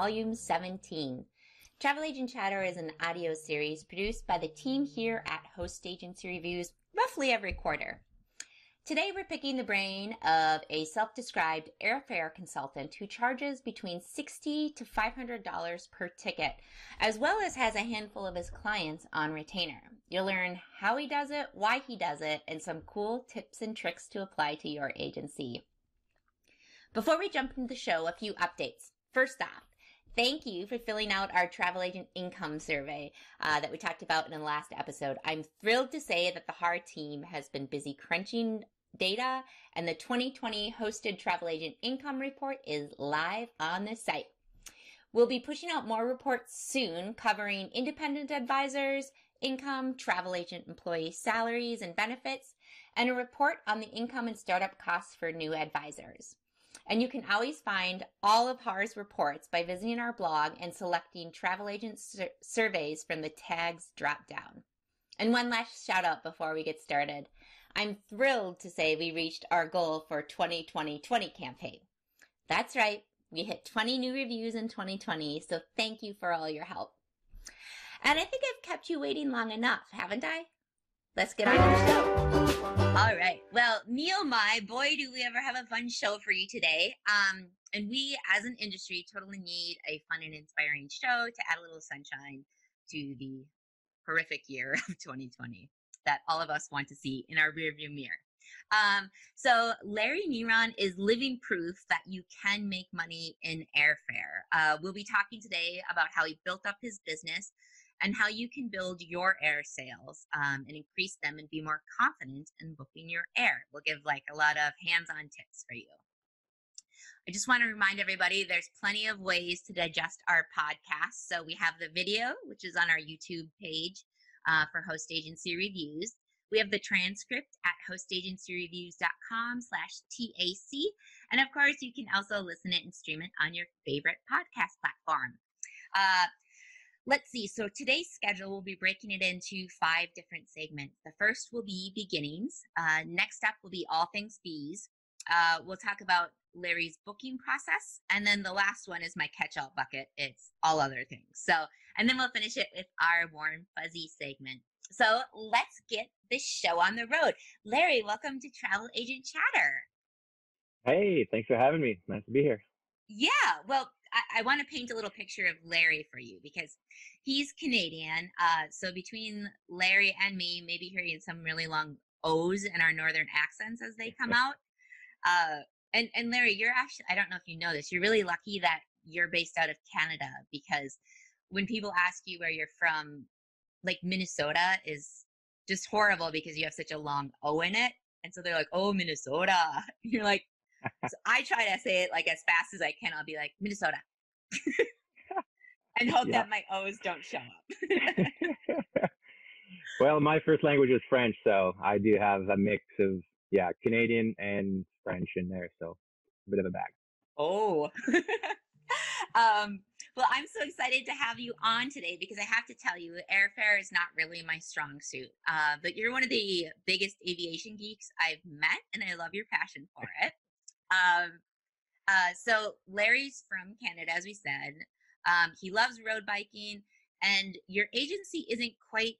Volume 17. Travel Agent Chatter is an audio series produced by the team here at Host Agency Reviews roughly every quarter. Today, we're picking the brain of a self described airfare consultant who charges between 60 to $500 per ticket, as well as has a handful of his clients on retainer. You'll learn how he does it, why he does it, and some cool tips and tricks to apply to your agency. Before we jump into the show, a few updates. First off, Thank you for filling out our travel agent income survey uh, that we talked about in the last episode. I'm thrilled to say that the HAR team has been busy crunching data, and the 2020 hosted travel agent income report is live on the site. We'll be pushing out more reports soon covering independent advisors, income, travel agent employee salaries and benefits, and a report on the income and startup costs for new advisors. And you can always find all of HAR's reports by visiting our blog and selecting travel agent sur- surveys from the tags drop down. And one last shout out before we get started. I'm thrilled to say we reached our goal for 2020-20 campaign. That's right. We hit 20 new reviews in 2020, so thank you for all your help. And I think I've kept you waiting long enough, haven't I? Let's get on to the show. All right. Well, Neil Mai, boy, do we ever have a fun show for you today. Um, and we, as an industry, totally need a fun and inspiring show to add a little sunshine to the horrific year of 2020 that all of us want to see in our rearview mirror. Um, so Larry Neron is living proof that you can make money in airfare. Uh, we'll be talking today about how he built up his business and how you can build your air sales um, and increase them and be more confident in booking your air. We'll give like a lot of hands-on tips for you. I just want to remind everybody there's plenty of ways to digest our podcast. So we have the video, which is on our YouTube page uh, for host agency reviews. We have the transcript at hostagencyreviews.com slash TAC. And of course, you can also listen it and stream it on your favorite podcast platform. Uh, let's see. So today's schedule, we'll be breaking it into five different segments. The first will be beginnings. Uh, next up will be all things fees. Uh, we'll talk about Larry's booking process. And then the last one is my catch all bucket. It's all other things. So, and then we'll finish it with our warm fuzzy segment. So let's get this show on the road. Larry, welcome to Travel Agent Chatter. Hey, thanks for having me. Nice to be here. Yeah, well, I, I want to paint a little picture of Larry for you because he's Canadian. Uh, so between Larry and me, maybe hearing some really long O's in our northern accents as they come out. Uh, and and Larry, you're actually I don't know if you know this. You're really lucky that you're based out of Canada because when people ask you where you're from, like Minnesota is just horrible because you have such a long O in it. And so they're like, "Oh, Minnesota." You're like so I try to say it like as fast as I can. I'll be like, "Minnesota." and hope yeah. that my O's don't show up. well, my first language is French, so I do have a mix of yeah, Canadian and French in there, so a bit of a bag. Oh. um, well, I'm so excited to have you on today because I have to tell you, airfare is not really my strong suit. Uh, but you're one of the biggest aviation geeks I've met, and I love your passion for it. Um, uh, so Larry's from Canada, as we said. Um, he loves road biking, and your agency isn't quite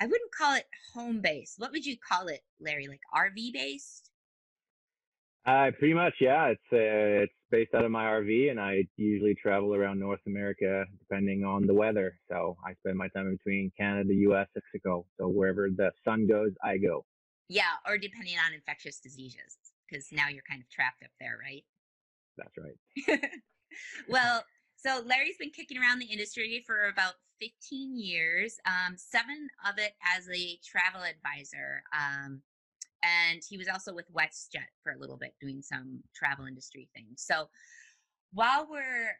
I wouldn't call it home based. What would you call it, Larry? Like RV based? Uh, pretty much, yeah. It's uh, it's based out of my RV, and I usually travel around North America depending on the weather. So I spend my time between Canada, U.S., Mexico. So wherever the sun goes, I go. Yeah, or depending on infectious diseases, because now you're kind of trapped up there, right? That's right. well, so Larry's been kicking around the industry for about 15 years, um, seven of it as a travel advisor. Um, and he was also with WestJet for a little bit doing some travel industry things. So while we're,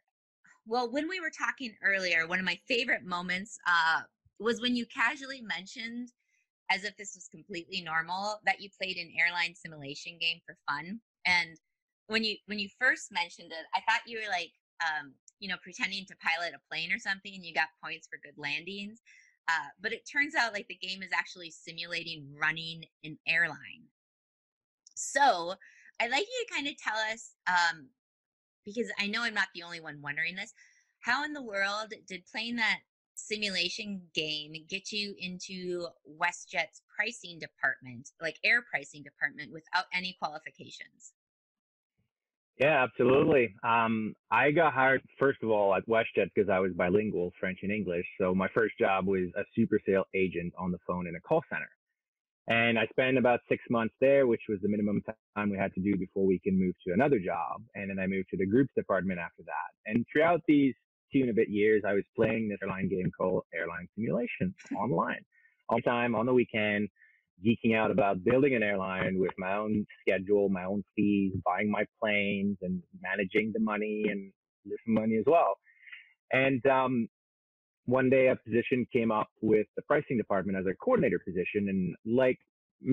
well, when we were talking earlier, one of my favorite moments uh, was when you casually mentioned, as if this was completely normal, that you played an airline simulation game for fun. And when you when you first mentioned it, I thought you were like um, you know, pretending to pilot a plane or something and you got points for good landings. Uh, but it turns out like the game is actually simulating running an airline. So I'd like you to kind of tell us, um, because I know I'm not the only one wondering this, how in the world did playing that simulation game get you into WestJet's pricing department, like air pricing department, without any qualifications? Yeah, absolutely. Um, I got hired first of all at WestJet because I was bilingual, French and English. So my first job was a super sale agent on the phone in a call center. And I spent about six months there, which was the minimum time we had to do before we can move to another job. And then I moved to the groups department after that. And throughout these two and a bit years, I was playing this airline game called Airline Simulation online all time on the weekend geeking out about building an airline with my own schedule, my own fees, buying my planes and managing the money and losing money as well. And um, one day a position came up with the pricing department as a coordinator position. And like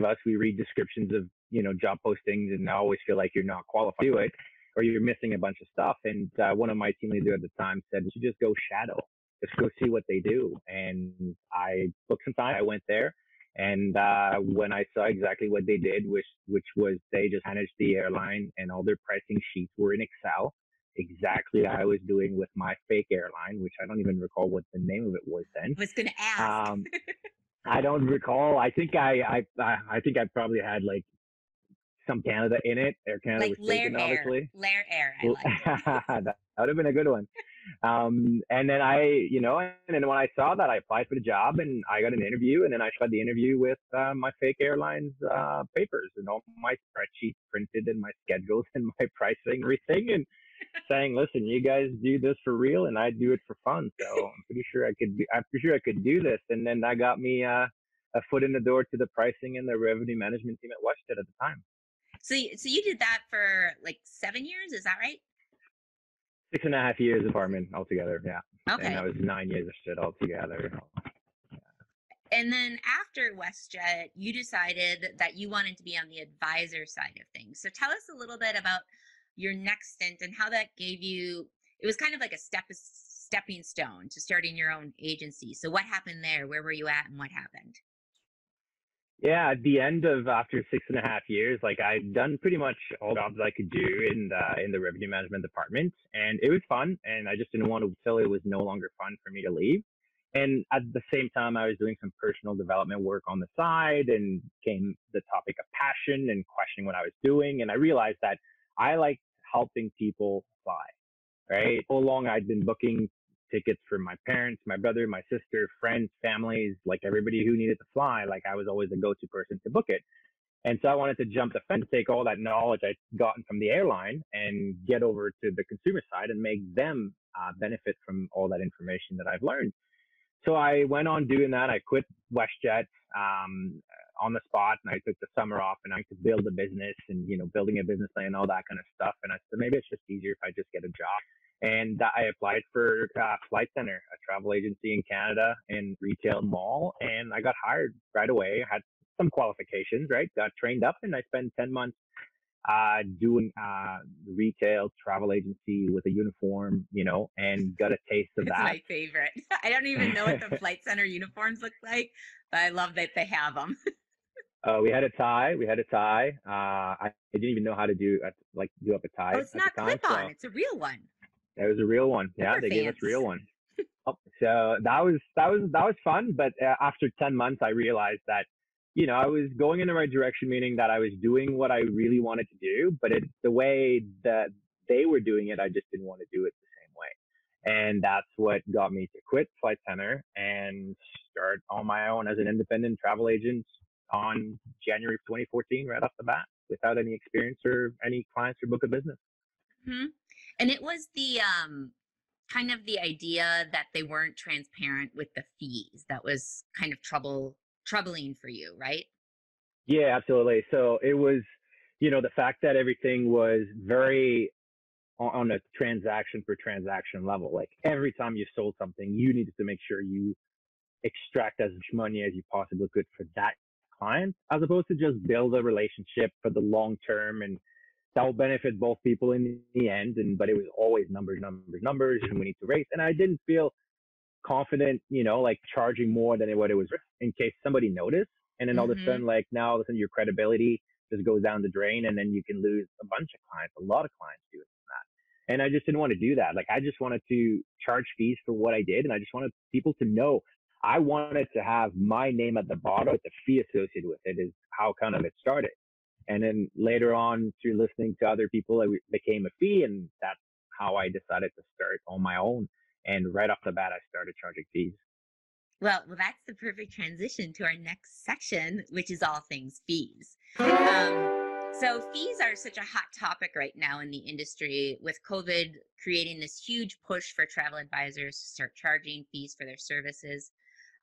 us, we read descriptions of, you know, job postings and I always feel like you're not qualified to do it or you're missing a bunch of stuff. And uh, one of my team leaders at the time said, you just go shadow, just go see what they do. And I booked some time. I went there and uh, when I saw exactly what they did, which which was they just managed the airline and all their pricing sheets were in Excel, exactly I was doing with my fake airline, which I don't even recall what the name of it was then. I was going to ask. Um, I don't recall. I think I, I I think I probably had like some Canada in it. Air Canada like was taken, Air. obviously. Lair Air. I like that would have been a good one. Um, and then I, you know, and then when I saw that, I applied for the job and I got an interview. And then I had the interview with uh, my fake airlines uh, papers and all my spreadsheets printed and my schedules and my pricing, everything, and saying, "Listen, you guys do this for real, and I do it for fun." So I'm pretty sure I could. I'm pretty sure I could do this. And then that got me uh, a foot in the door to the pricing and the revenue management team at WestJet at the time. So, so you did that for like seven years, is that right? Six and a half years of Harman altogether, yeah. Okay. And that was nine years of shit altogether. And then after WestJet, you decided that you wanted to be on the advisor side of things. So tell us a little bit about your next stint and how that gave you. It was kind of like a step stepping stone to starting your own agency. So what happened there? Where were you at, and what happened? Yeah, at the end of after six and a half years, like I'd done pretty much all jobs I could do in the in the revenue management department, and it was fun. And I just didn't want to tell it was no longer fun for me to leave. And at the same time, I was doing some personal development work on the side, and came the topic of passion and questioning what I was doing. And I realized that I like helping people fly. Right, all along I'd been booking tickets for my parents, my brother, my sister, friends, families, like everybody who needed to fly. Like I was always the go-to person to book it. And so I wanted to jump the fence, take all that knowledge I'd gotten from the airline and get over to the consumer side and make them uh, benefit from all that information that I've learned. So I went on doing that. I quit WestJet um, on the spot and I took the summer off and I could build a business and, you know, building a business plan and all that kind of stuff. And I said, maybe it's just easier if I just get a job and I applied for uh, Flight Centre, a travel agency in Canada and retail mall, and I got hired right away. I had some qualifications, right? Got trained up, and I spent ten months uh, doing uh, retail travel agency with a uniform, you know, and got a taste of it's that. My favorite. I don't even know what the Flight Centre uniforms look like, but I love that they have them. Uh, we had a tie. We had a tie. Uh, I, I, didn't even know how to do like do up a tie. Oh, it's not clip on. So. It's a real one. It was a real one. Yeah, they fans. gave us real one. So that was that was that was fun. But uh, after ten months, I realized that you know I was going in the right direction, meaning that I was doing what I really wanted to do. But it, the way that they were doing it, I just didn't want to do it the same way. And that's what got me to quit Flight Centre and start on my own as an independent travel agent on January 2014, right off the bat, without any experience or any clients or book of business. Hmm. And it was the um kind of the idea that they weren't transparent with the fees that was kind of trouble troubling for you, right? Yeah, absolutely. So it was, you know, the fact that everything was very on a transaction per transaction level. Like every time you sold something, you needed to make sure you extract as much money as you possibly could for that client, as opposed to just build a relationship for the long term and that will benefit both people in the end. And but it was always numbers, numbers, numbers, and we need to race. And I didn't feel confident, you know, like charging more than what it was in case somebody noticed. And then all mm-hmm. of a mm-hmm. sudden, like now all of a sudden your credibility just goes down the drain, and then you can lose a bunch of clients. A lot of clients do it that. And I just didn't want to do that. Like I just wanted to charge fees for what I did. And I just wanted people to know I wanted to have my name at the bottom with the fee associated with it is how kind of it started. And then later on through listening to other people, it became a fee and that's how I decided to start on my own. And right off the bat, I started charging fees. Well, well, that's the perfect transition to our next section, which is all things fees. Um, so fees are such a hot topic right now in the industry with COVID creating this huge push for travel advisors to start charging fees for their services.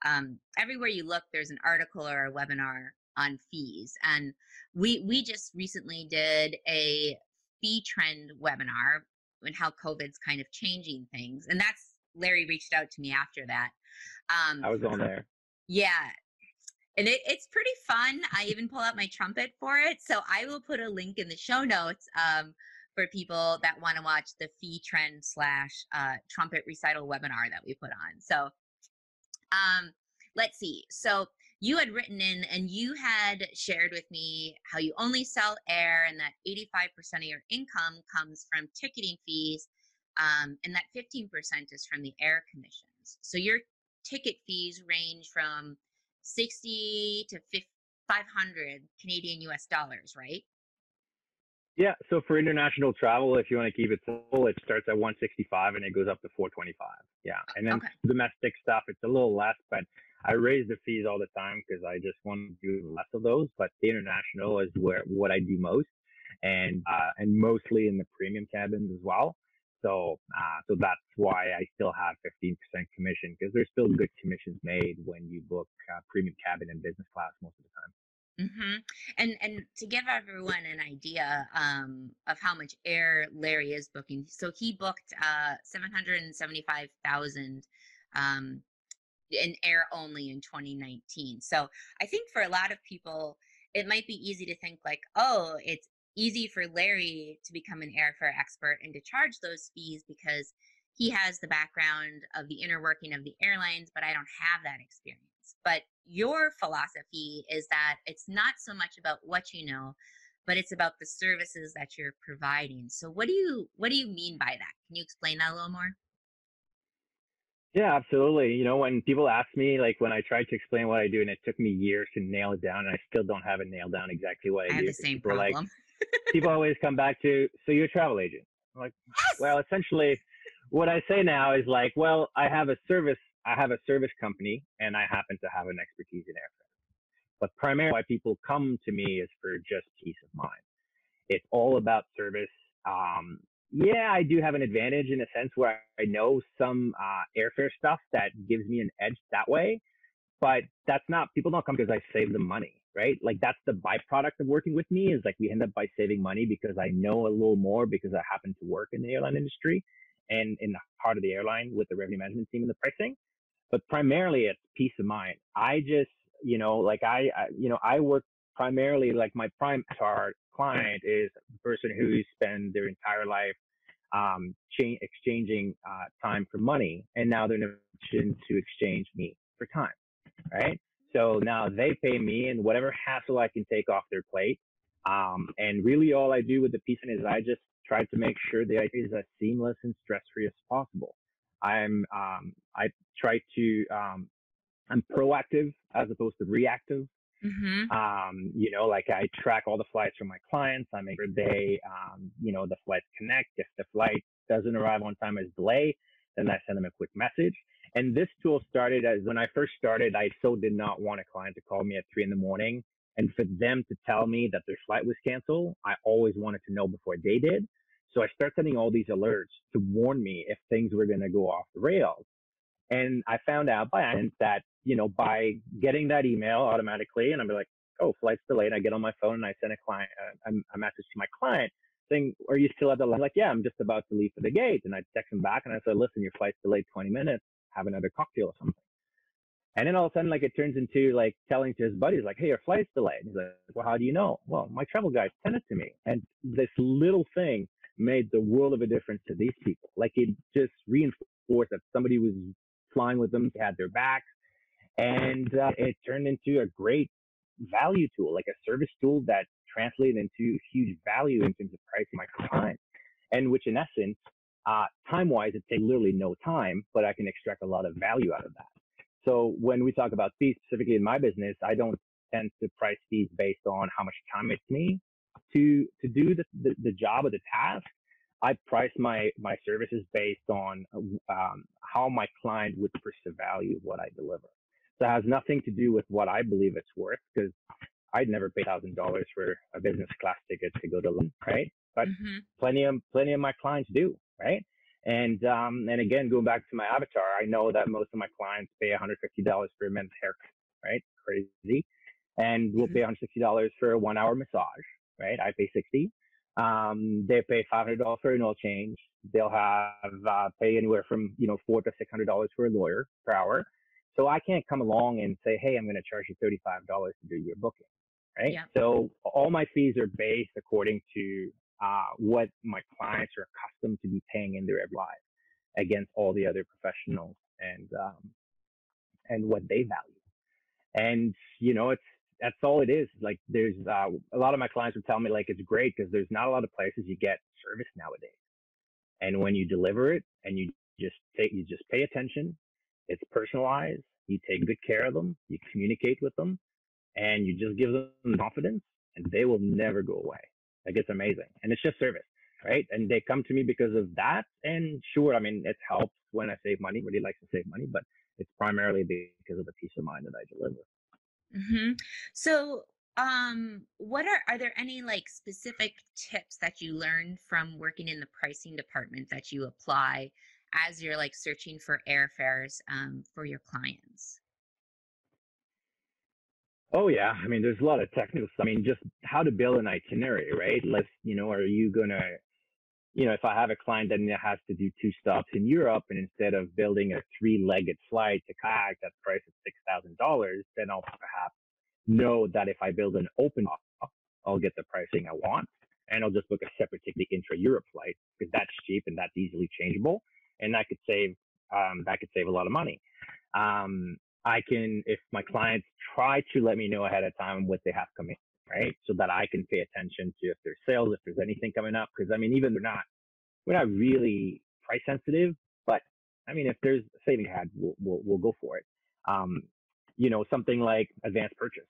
Um, everywhere you look, there's an article or a webinar on fees. And we we just recently did a fee trend webinar and how COVID's kind of changing things. And that's Larry reached out to me after that. Um, I was on there. Yeah, and it, it's pretty fun. I even pull out my trumpet for it. So I will put a link in the show notes um, for people that want to watch the fee trend slash uh, trumpet recital webinar that we put on. So um, let's see. So you had written in and you had shared with me how you only sell air and that 85% of your income comes from ticketing fees um, and that 15% is from the air commissions. So your ticket fees range from 60 to 500 Canadian US dollars, right? Yeah, so for international travel, if you want to keep it full, it starts at 165 and it goes up to 425. Yeah, and then okay. domestic stuff, it's a little less, but I raise the fees all the time because I just want to do less of those. But the international is where what I do most, and uh, and mostly in the premium cabins as well. So, uh, so that's why I still have 15% commission because there's still good commissions made when you book uh, premium cabin and business class most of the time. Mm-hmm. And and to give everyone an idea um, of how much air Larry is booking, so he booked uh, seven hundred and seventy-five thousand um, in air only in 2019. So I think for a lot of people, it might be easy to think like, oh, it's easy for Larry to become an airfare expert and to charge those fees because he has the background of the inner working of the airlines, but I don't have that experience. But your philosophy is that it's not so much about what you know, but it's about the services that you're providing. So what do you what do you mean by that? Can you explain that a little more? Yeah, absolutely. You know, when people ask me, like when I tried to explain what I do, and it took me years to nail it down, and I still don't have it nailed down exactly what I, I do. have the same problem. Like, people always come back to, so you're a travel agent. I'm like, yes! well, essentially, what I say now is like, well, I have a service, I have a service company, and I happen to have an expertise in airfare. But primarily, why people come to me is for just peace of mind. It's all about service. Um, yeah, I do have an advantage in a sense where I know some uh, airfare stuff that gives me an edge that way. But that's not people don't come because I save them money right? Like that's the byproduct of working with me is like we end up by saving money because I know a little more because I happen to work in the airline industry and in the heart of the airline with the revenue management team and the pricing. But primarily it's peace of mind. I just, you know, like I, I you know, I work primarily like my prime target client is the person who spend their entire life um, cha- exchanging uh, time for money, and now they're in a position to exchange me for time, right? So now they pay me and whatever hassle I can take off their plate. Um, and really all I do with the piece is I just try to make sure the idea is as seamless and stress free as possible. I'm, um, I try to, um, I'm proactive as opposed to reactive. Mm-hmm. Um, you know, like I track all the flights from my clients. I make sure they, um, you know, the flights connect. If the flight doesn't arrive on time as delay, then I send them a quick message. And this tool started as when I first started, I so did not want a client to call me at three in the morning. And for them to tell me that their flight was canceled, I always wanted to know before they did. So I started sending all these alerts to warn me if things were going to go off the rails. And I found out by accident that, you know, by getting that email automatically, and I'm like, oh, flight's delayed. I get on my phone and I send a client, uh, a, message to my client saying, are you still at the line? Like, yeah, I'm just about to leave for the gate. And I text him back and I said, listen, your flight's delayed 20 minutes have another cocktail or something. And then all of a sudden, like it turns into like telling to his buddies, like, "Hey, your flight's delayed." he's like, "Well, how do you know?" Well, my travel guide sent it to me, and this little thing made the world of a difference to these people. Like it just reinforced that somebody was flying with them, had their backs, and uh, it turned into a great value tool, like a service tool that translated into huge value in terms of pricing my time, and which in essence uh, time wise, it takes literally no time, but I can extract a lot of value out of that. So when we talk about fees specifically in my business, I don't tend to price fees based on how much time it's me to to do the, the, the job or the task. I price my my services based on um, how my client would perceive value of what I deliver. It has nothing to do with what I believe it's worth because I'd never pay thousand dollars for a business class ticket to go to London, right? But mm-hmm. plenty of plenty of my clients do, right? And um, and again, going back to my avatar, I know that most of my clients pay $150 for a men's haircut, right? Crazy. And we'll mm-hmm. pay $160 for a one hour massage, right? I pay 60. Um, they pay $500 for an oil change. They'll have uh, pay anywhere from you know four to six hundred dollars for a lawyer per hour. So I can't come along and say, hey, I'm going to charge you $35 to do your booking, right? Yeah. So all my fees are based according to uh, what my clients are accustomed to be paying in their every life against all the other professionals and um, and what they value. And you know, it's that's all it is. Like there's uh, a lot of my clients would tell me like it's great because there's not a lot of places you get service nowadays. And when you deliver it and you just take you just pay attention, it's personalized. You take good care of them. You communicate with them, and you just give them confidence, and they will never go away. Like it's amazing. And it's just service, right? And they come to me because of that. And sure, I mean, it helps when I save money, really likes to save money, but it's primarily because of the peace of mind that I deliver. Mm-hmm. So, um, what are, are there any like specific tips that you learned from working in the pricing department that you apply as you're like searching for airfares, um, for your clients? Oh yeah, I mean, there's a lot of technical stuff. I mean, just how to build an itinerary, right? Let's, you know, are you gonna, you know, if I have a client that has to do two stops in Europe, and instead of building a three-legged flight to kayak that's priced at six thousand dollars, then I'll perhaps know that if I build an open jaw, I'll get the pricing I want, and I'll just book a separate ticket intra-Europe flight because that's cheap and that's easily changeable, and that could save, um, that could save a lot of money. Um, I can, if my clients try to let me know ahead of time what they have coming, right? So that I can pay attention to if there's sales, if there's anything coming up. Cause I mean, even we're not, we're not really price sensitive, but I mean, if there's a saving had, we'll, we'll, we'll go for it. Um, you know, something like advanced purchase,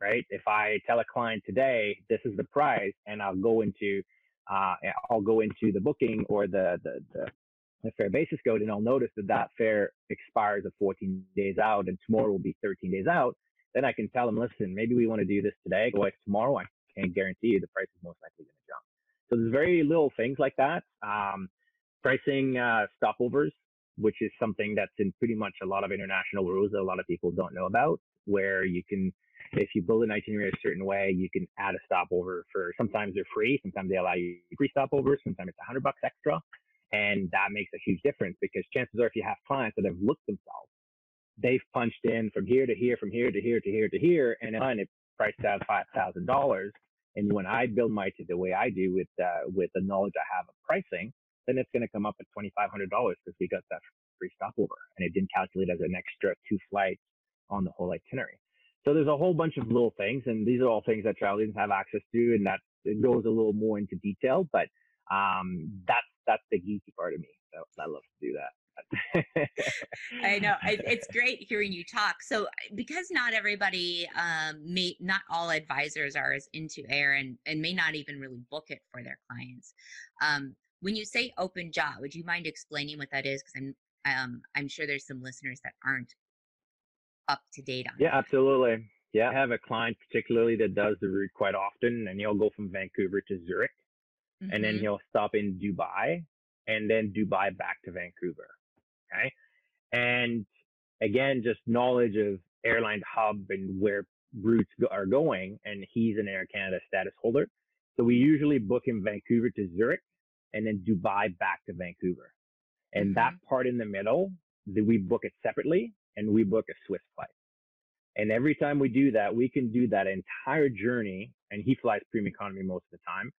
right? If I tell a client today, this is the price and I'll go into, uh, I'll go into the booking or the, the, the the fare basis code and I'll notice that that fare expires at 14 days out and tomorrow will be 13 days out, then I can tell them, listen, maybe we want to do this today. Otherwise, tomorrow I can't guarantee you the price is most likely going to jump. So there's very little things like that. Um, pricing uh, stopovers, which is something that's in pretty much a lot of international rules that a lot of people don't know about, where you can, if you build an itinerary a certain way, you can add a stopover for, sometimes they're free, sometimes they allow you free stopovers, sometimes it's a hundred bucks extra. And that makes a huge difference because chances are if you have clients that have looked themselves, they've punched in from here to here, from here to here to here to here, and then it priced out five thousand dollars. And when I build my the way I do with uh, with the knowledge I have of pricing, then it's going to come up at twenty five hundred dollars because we got that free stopover, and it didn't calculate as an extra two flights on the whole itinerary. So there's a whole bunch of little things, and these are all things that travel agents have access to, and that goes a little more into detail. But um, that's that's the geeky part of me. So I love to do that. I know it's great hearing you talk. So, because not everybody, um, may not all advisors are as into air and and may not even really book it for their clients. Um, when you say open jaw, would you mind explaining what that is? Because I'm um, I'm sure there's some listeners that aren't up to date on. Yeah, that. absolutely. Yeah, I have a client particularly that does the route quite often, and he'll go from Vancouver to Zurich mm-hmm. and then mm-hmm. he'll stop in Dubai and then Dubai back to Vancouver. Okay. And again, just knowledge of airline hub and where routes are going. And he's an Air Canada status holder. So we usually book in Vancouver to Zurich and then Dubai back to Vancouver. And mm-hmm. that part in the middle, that we book it separately and we book a Swiss flight. And every time we do that, we can do that entire journey. And he flies premium economy most of the time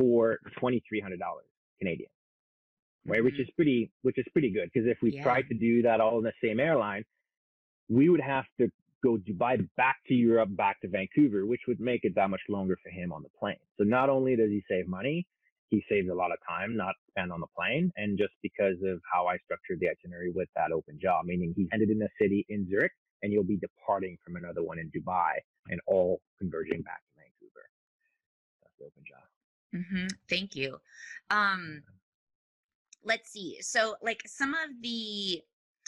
for twenty three hundred dollars Canadian, right? Mm-hmm. Which is pretty, which is pretty good because if we yeah. tried to do that all in the same airline, we would have to go Dubai back to Europe, back to Vancouver, which would make it that much longer for him on the plane. So not only does he save money, he saves a lot of time not spent on the plane. And just because of how I structured the itinerary with that open jaw, meaning he ended in a city in Zurich and you'll be departing from another one in Dubai and all converging back to Vancouver. That's the open jaw. Mm-hmm. Thank you. Um, let's see. So, like some of the,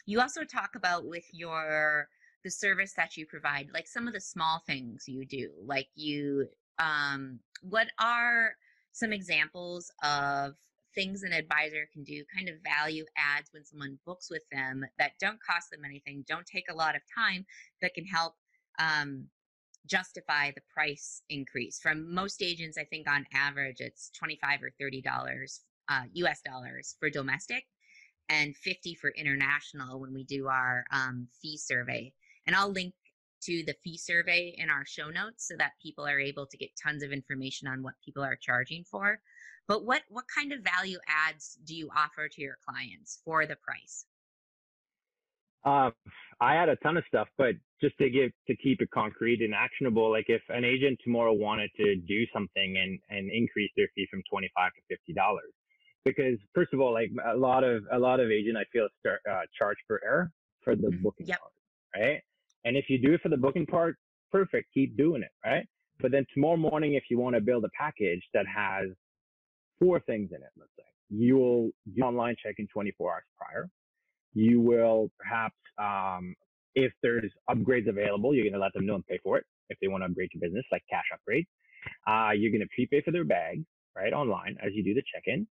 you also talk about with your the service that you provide, like some of the small things you do, like you, um, what are some examples of things an advisor can do, kind of value adds when someone books with them that don't cost them anything, don't take a lot of time, that can help um, justify the price increase. From most agents, I think on average it's 25 or 30 dollars uh, US dollars for domestic and 50 for international when we do our um, fee survey. And I'll link to the fee survey in our show notes so that people are able to get tons of information on what people are charging for. But what what kind of value adds do you offer to your clients for the price? Um, I had a ton of stuff, but just to give to keep it concrete and actionable, like if an agent tomorrow wanted to do something and and increase their fee from twenty five to fifty dollars, because first of all, like a lot of a lot of agent I feel start uh, charge per error for the mm-hmm. booking yep. part, right? And if you do it for the booking part, perfect, keep doing it, right? But then tomorrow morning, if you want to build a package that has four things in it, let's say you will do online check-in 24 hours prior. You will perhaps, um, if there's upgrades available, you're going to let them know and pay for it if they want to upgrade your business, like cash upgrades. Uh, you're going to prepay for their bag, right, online as you do the check-in.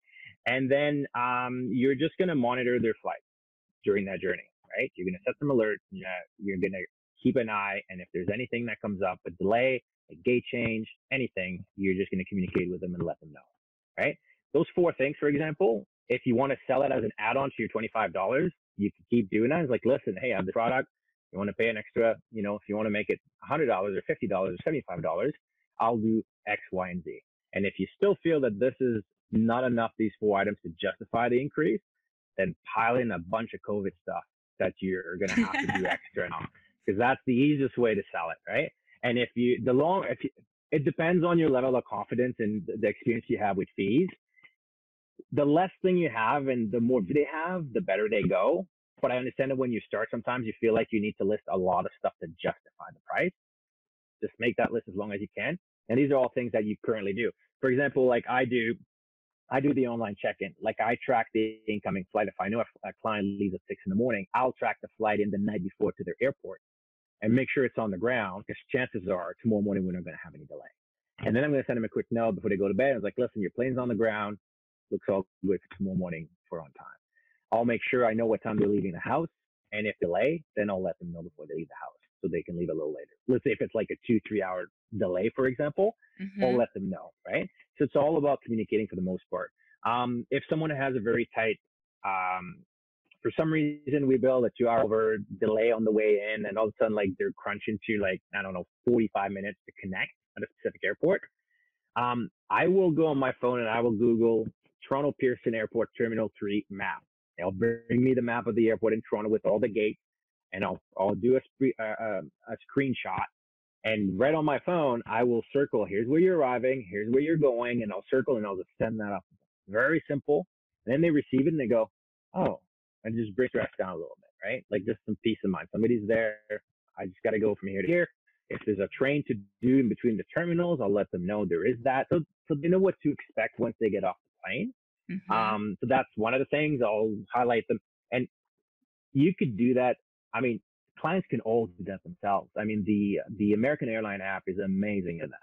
And then um, you're just going to monitor their flight during that journey, right? You're going to set some alerts. You're going to keep an eye. And if there's anything that comes up, a delay, a gate change, anything, you're just going to communicate with them and let them know, right? Those four things, for example, if you want to sell it as an add-on to your $25, you can keep doing that. It's like, listen, hey, I have the product. You want to pay an extra, you know, if you want to make it $100 or $50 or $75, I'll do X, Y, and Z. And if you still feel that this is not enough, these four items to justify the increase, then pile in a bunch of COVID stuff that you're going to have to do extra now because that's the easiest way to sell it, right? And if you, the long, if you, it depends on your level of confidence and the experience you have with fees the less thing you have and the more they have, the better they go. But I understand that when you start, sometimes you feel like you need to list a lot of stuff to justify the price. Just make that list as long as you can. And these are all things that you currently do. For example, like I do, I do the online check-in. Like I track the incoming flight. If I know a, client leaves at six in the morning, I'll track the flight in the night before to their airport and make sure it's on the ground because chances are tomorrow morning we're not going to have any delay. And then I'm going to send them a quick note before they go to bed. I was like, listen, your plane's on the ground looks all good for tomorrow morning for on time. I'll make sure I know what time they're leaving the house. And if delay, then I'll let them know before they leave the house so they can leave a little later. Let's say if it's like a two, three hour delay, for example, mm-hmm. I'll let them know, right? So it's all about communicating for the most part. Um, if someone has a very tight, um, for some reason we build a two hour delay on the way in and all of a sudden like they're crunching to like, I don't know, 45 minutes to connect at a specific airport. Um, I will go on my phone and I will Google Toronto Pearson Airport Terminal 3 map. They'll bring me the map of the airport in Toronto with all the gates, and I'll I'll do a, uh, a screenshot. And right on my phone, I will circle. Here's where you're arriving. Here's where you're going, and I'll circle and I'll just send that up. Very simple. And then they receive it and they go, oh, and just bring stress down a little bit, right? Like just some peace of mind. Somebody's there. I just got to go from here to here. If there's a train to do in between the terminals, I'll let them know there is that. So, so they know what to expect once they get off the plane. Mm-hmm. Um, so that's one of the things I'll highlight them. And you could do that. I mean, clients can all do that themselves. I mean, the, the American airline app is amazing at that.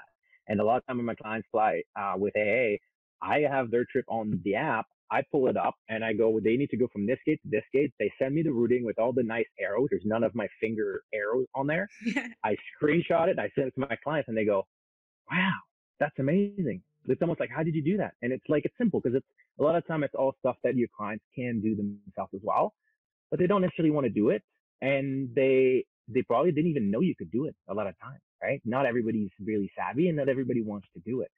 And a lot of time when my clients fly, uh, with AA, I have their trip on the app. I pull it up and I go, they need to go from this gate to this gate. They send me the routing with all the nice arrows. There's none of my finger arrows on there. I screenshot it. I send it to my clients and they go, wow, that's amazing. It's almost like, how did you do that? And it's like, it's simple because it's a lot of time it's all stuff that your clients can do themselves as well, but they don't necessarily want to do it. And they, they probably didn't even know you could do it a lot of times, right? Not everybody's really savvy and not everybody wants to do it.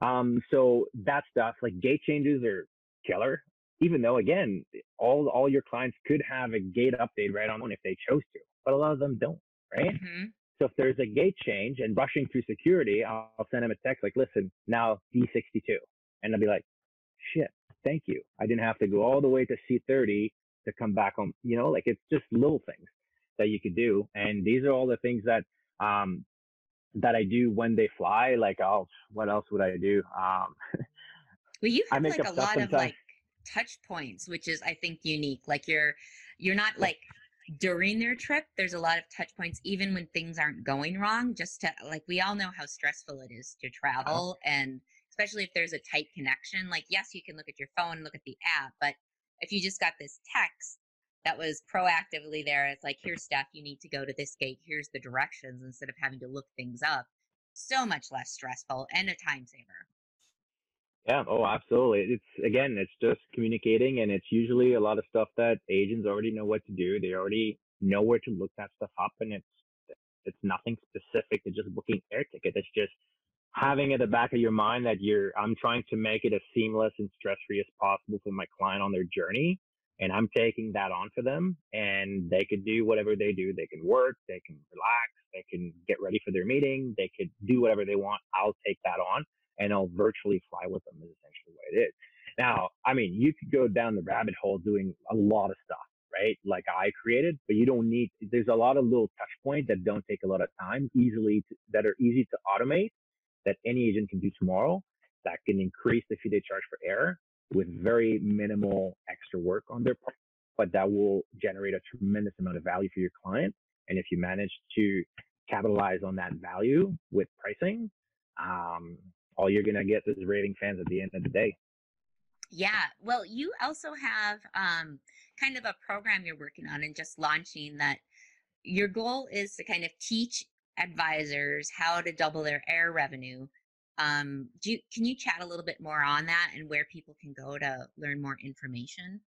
Um, so that stuff like gate changes are killer, even though again, all, all your clients could have a gate update right on if they chose to, but a lot of them don't, right? Mm-hmm. So if there's a gate change and rushing through security, I'll send him a text like, listen, now D62. And I'll be like, shit, thank you. I didn't have to go all the way to C30 to come back home. You know, like it's just little things that you could do. And these are all the things that, um, that I do when they fly. Like, oh, what else would I do? Um, well, you have like a lot of like touch points, which is, I think, unique. Like you're, you're not like during their trip. There's a lot of touch points, even when things aren't going wrong. Just to like, we all know how stressful it is to uh-huh. travel, and especially if there's a tight connection. Like, yes, you can look at your phone look at the app, but if you just got this text that was proactively there. It's like, here's stuff you need to go to this gate. Here's the directions instead of having to look things up. So much less stressful and a time saver. Yeah. Oh, absolutely. It's again, it's just communicating, and it's usually a lot of stuff that agents already know what to do. They already know where to look that stuff up, and it's it's nothing specific to just booking air ticket. It's just having at the back of your mind that you're I'm trying to make it as seamless and stress free as possible for my client on their journey and I'm taking that on for them and they could do whatever they do. They can work, they can relax, they can get ready for their meeting, they could do whatever they want. I'll take that on and I'll virtually fly with them is essentially what it is. Now, I mean, you could go down the rabbit hole doing a lot of stuff, right? Like I created, but you don't need, there's a lot of little touch points that don't take a lot of time, easily, to, that are easy to automate that any agent can do tomorrow that can increase the fee they charge for air with very minimal extra work on their part, but that will generate a tremendous amount of value for your client. And if you manage to capitalize on that value with pricing, um, all you're going to get is raving fans at the end of the day. Yeah. Well, you also have um, kind of a program you're working on and just launching that your goal is to kind of teach advisors how to double their air revenue um, do you, can you chat a little bit more on that and where people can go to learn more information?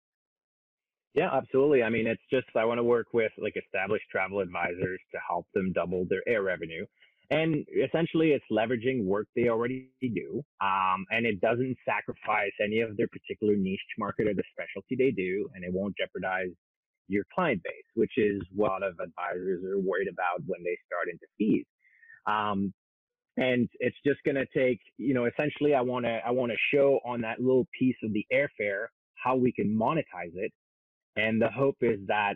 Yeah, absolutely. I mean, it's just I want to work with like established travel advisors to help them double their air revenue. And essentially, it's leveraging work they already do. Um, and it doesn't sacrifice any of their particular niche market or the specialty they do. And it won't jeopardize your client base, which is what a lot of advisors are worried about when they start into fees. Um, and it's just going to take you know essentially i want to i want to show on that little piece of the airfare how we can monetize it and the hope is that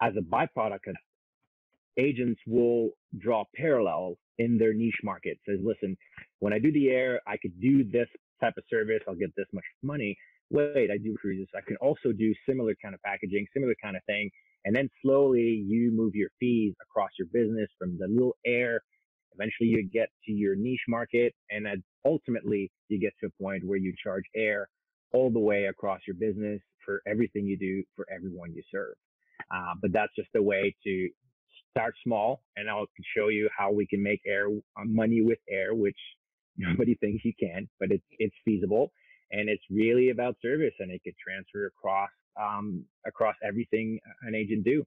as a byproduct of agents will draw parallels in their niche market says listen when i do the air i could do this type of service i'll get this much money. Wait i do cruises. I can also do similar kind of packaging similar kind of thing and then slowly you move your fees across your business from the little air. Eventually, you get to your niche market, and ultimately, you get to a point where you charge air all the way across your business for everything you do for everyone you serve. Uh, but that's just a way to start small, and I'll show you how we can make air uh, money with air, which nobody thinks you can, but it's it's feasible, and it's really about service, and it could transfer across um, across everything an agent do.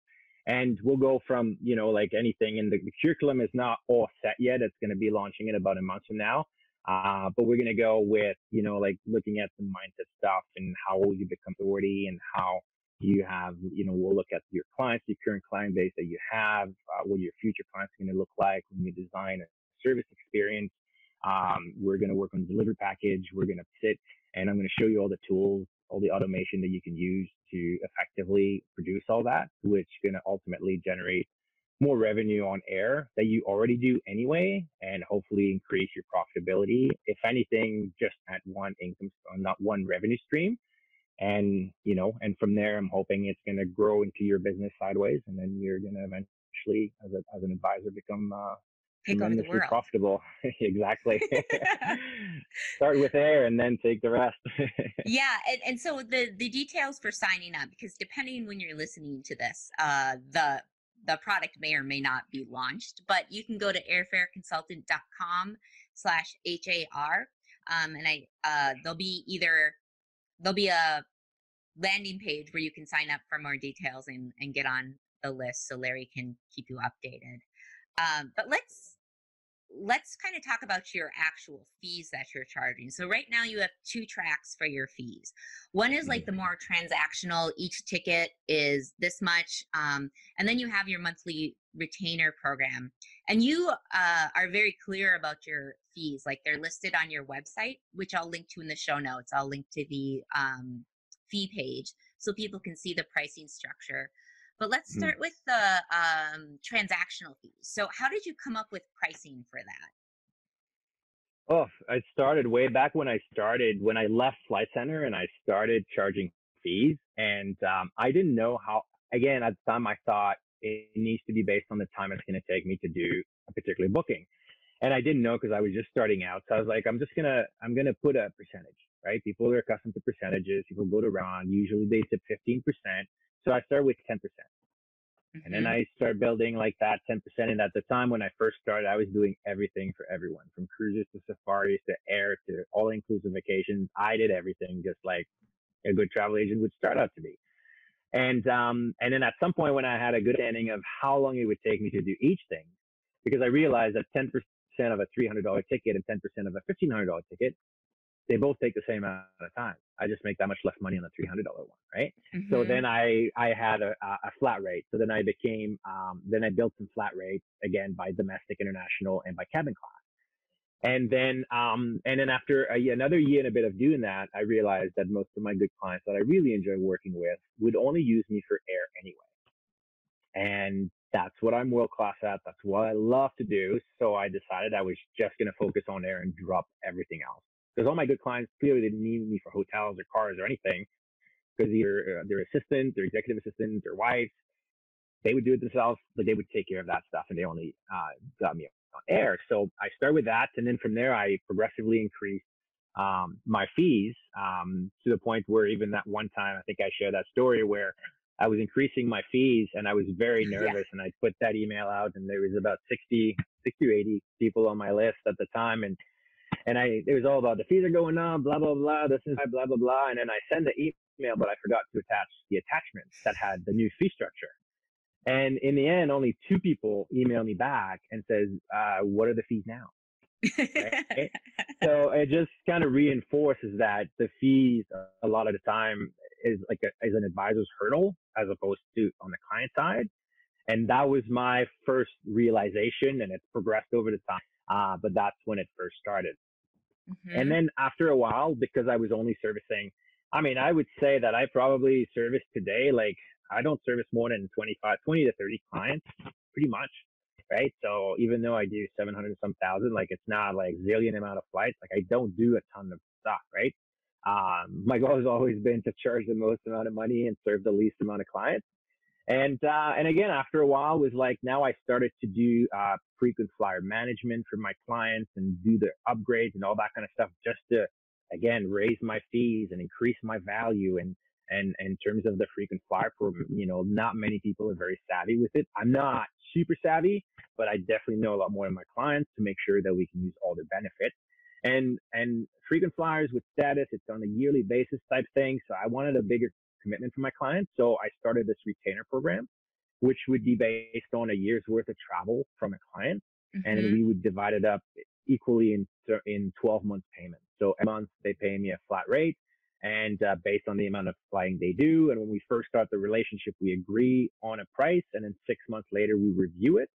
And we'll go from you know like anything and the, the curriculum is not all set yet. It's going to be launching in about a month from now. Uh, but we're going to go with you know like looking at some mindset stuff and how you become authority and how you have you know we'll look at your clients your current client base that you have uh, what your future clients are going to look like when you design a service experience um, we're going to work on delivery package we're going to sit and i'm going to show you all the tools all the automation that you can use to effectively produce all that, which is going to ultimately generate more revenue on air that you already do anyway, and hopefully increase your profitability. If anything, just at one income, not one revenue stream. And, you know, and from there, I'm hoping it's going to grow into your business sideways. And then you're going to eventually, as, a, as an advisor, become uh, take over the world. profitable. exactly. Start with air and then take the rest. yeah, and, and so the the details for signing up because depending when you're listening to this, uh, the the product may or may not be launched, but you can go to airfareconsultant.com slash HAR. Um, and I, uh, there'll be either, there'll be a landing page where you can sign up for more details and, and get on the list so Larry can keep you updated. Um, but let's let's kind of talk about your actual fees that you're charging. So right now you have two tracks for your fees. One is like the Mm-hmm. more transactional, each ticket is this much. Um, and then you have your monthly retainer program. And you uh, are very clear about your fees. Like they're listed on your website, which I'll link to in the show notes. I'll link to the um, fee page so people can see the pricing structure. But let's Mhm. start with the um, transactional fees. So, how did you come up with pricing for that? Oh, I started way back when I started, when I left Flight Centre and I started charging fees. And um, I didn't know how, again, at the time I thought it needs to be based on the time it's going to take me to do a particular booking. And I didn't know because I was just starting out. So I was like, I'm just going to, I'm going to put a percentage, right? People are accustomed to percentages. People go to round. Usually they tip 15%. So I start with 10%. And then Mhm. I started building like that 10%. And at the time when I first started, I was doing everything for everyone from cruises to safaris to air to all inclusive vacations. I did everything just like a good travel agent would start out to be. And, um, and then at some point when I had a good understanding of how long it would take me to do each thing, because I realized that 10% of a $300 ticket and 10% of a $1,500 ticket, they both take the same amount of time. I just make that much less money on the $300 one, right? So Mhm. then I, I had a, a a flat rate. So then I became, um, then I built some flat rates again by domestic, international, and by cabin class. And then, um, and then after a, another year and a bit of doing that, I realized that most of my good clients that I really enjoy working with would only use me for air anyway. And that's what I'm world class at. That's what I love to do. So I decided I was just going to focus on air and drop everything else. Because all my good clients clearly didn't need me for hotels or cars or anything because either uh, their assistant, their executive assistant, their wife, they would do it themselves, but they would take care of that stuff and they only uh, got me on air. So I started with that. And then from there, I progressively increased um, my fees um, to the point where even that one time, I think I shared that story where I was increasing my fees and I was very Yeah. nervous and I put that email out and there was about 60, 60 or 80 people on my list at the time. And and I it was all about the fees are going up, blah blah blah. This is blah blah blah. And then I send the email, but I forgot to attach the attachments that had the new fee structure. And in the end, only two people email me back and says, uh, "What are the fees now?" right? so it just kind of reinforces that the fees a lot of the time is like a, is an advisor's hurdle as opposed to on the client side. And that was my first realization, and it's progressed over the time. Uh, but that's when it first started. Mhm. And then after a while, because I was only servicing, I mean, I would say that I probably service today, like I don't service more than 25, 20 to 30 clients, pretty much. Right. So even though I do 700 some thousand, like it's not like zillion amount of flights. Like I don't do a ton of stuff. Right. Um, my goal has always been to charge the most amount of money and serve the least amount of clients. And, uh, and again, after a while was like, now I started to do, uh, frequent flyer management for my clients and do the upgrades and all that kind of stuff just to, again, raise my fees and increase my value. And, and, in terms of the frequent flyer program, you know, not many people are very savvy with it. I'm not super savvy, but I definitely know a lot more than my clients to make sure that we can use all the benefits. And, and frequent flyers with status, it's on a yearly basis type thing. So I wanted a bigger commitment from my clients. So I started this retainer program, which would be based on a year's worth of travel from a client. And then Mhm. we would divide it up equally in, in 12 month payments. So every month they pay me a flat rate and uh, based on the amount of flying they do. And when we first start the relationship, we agree on a price. And then six months later, we review it.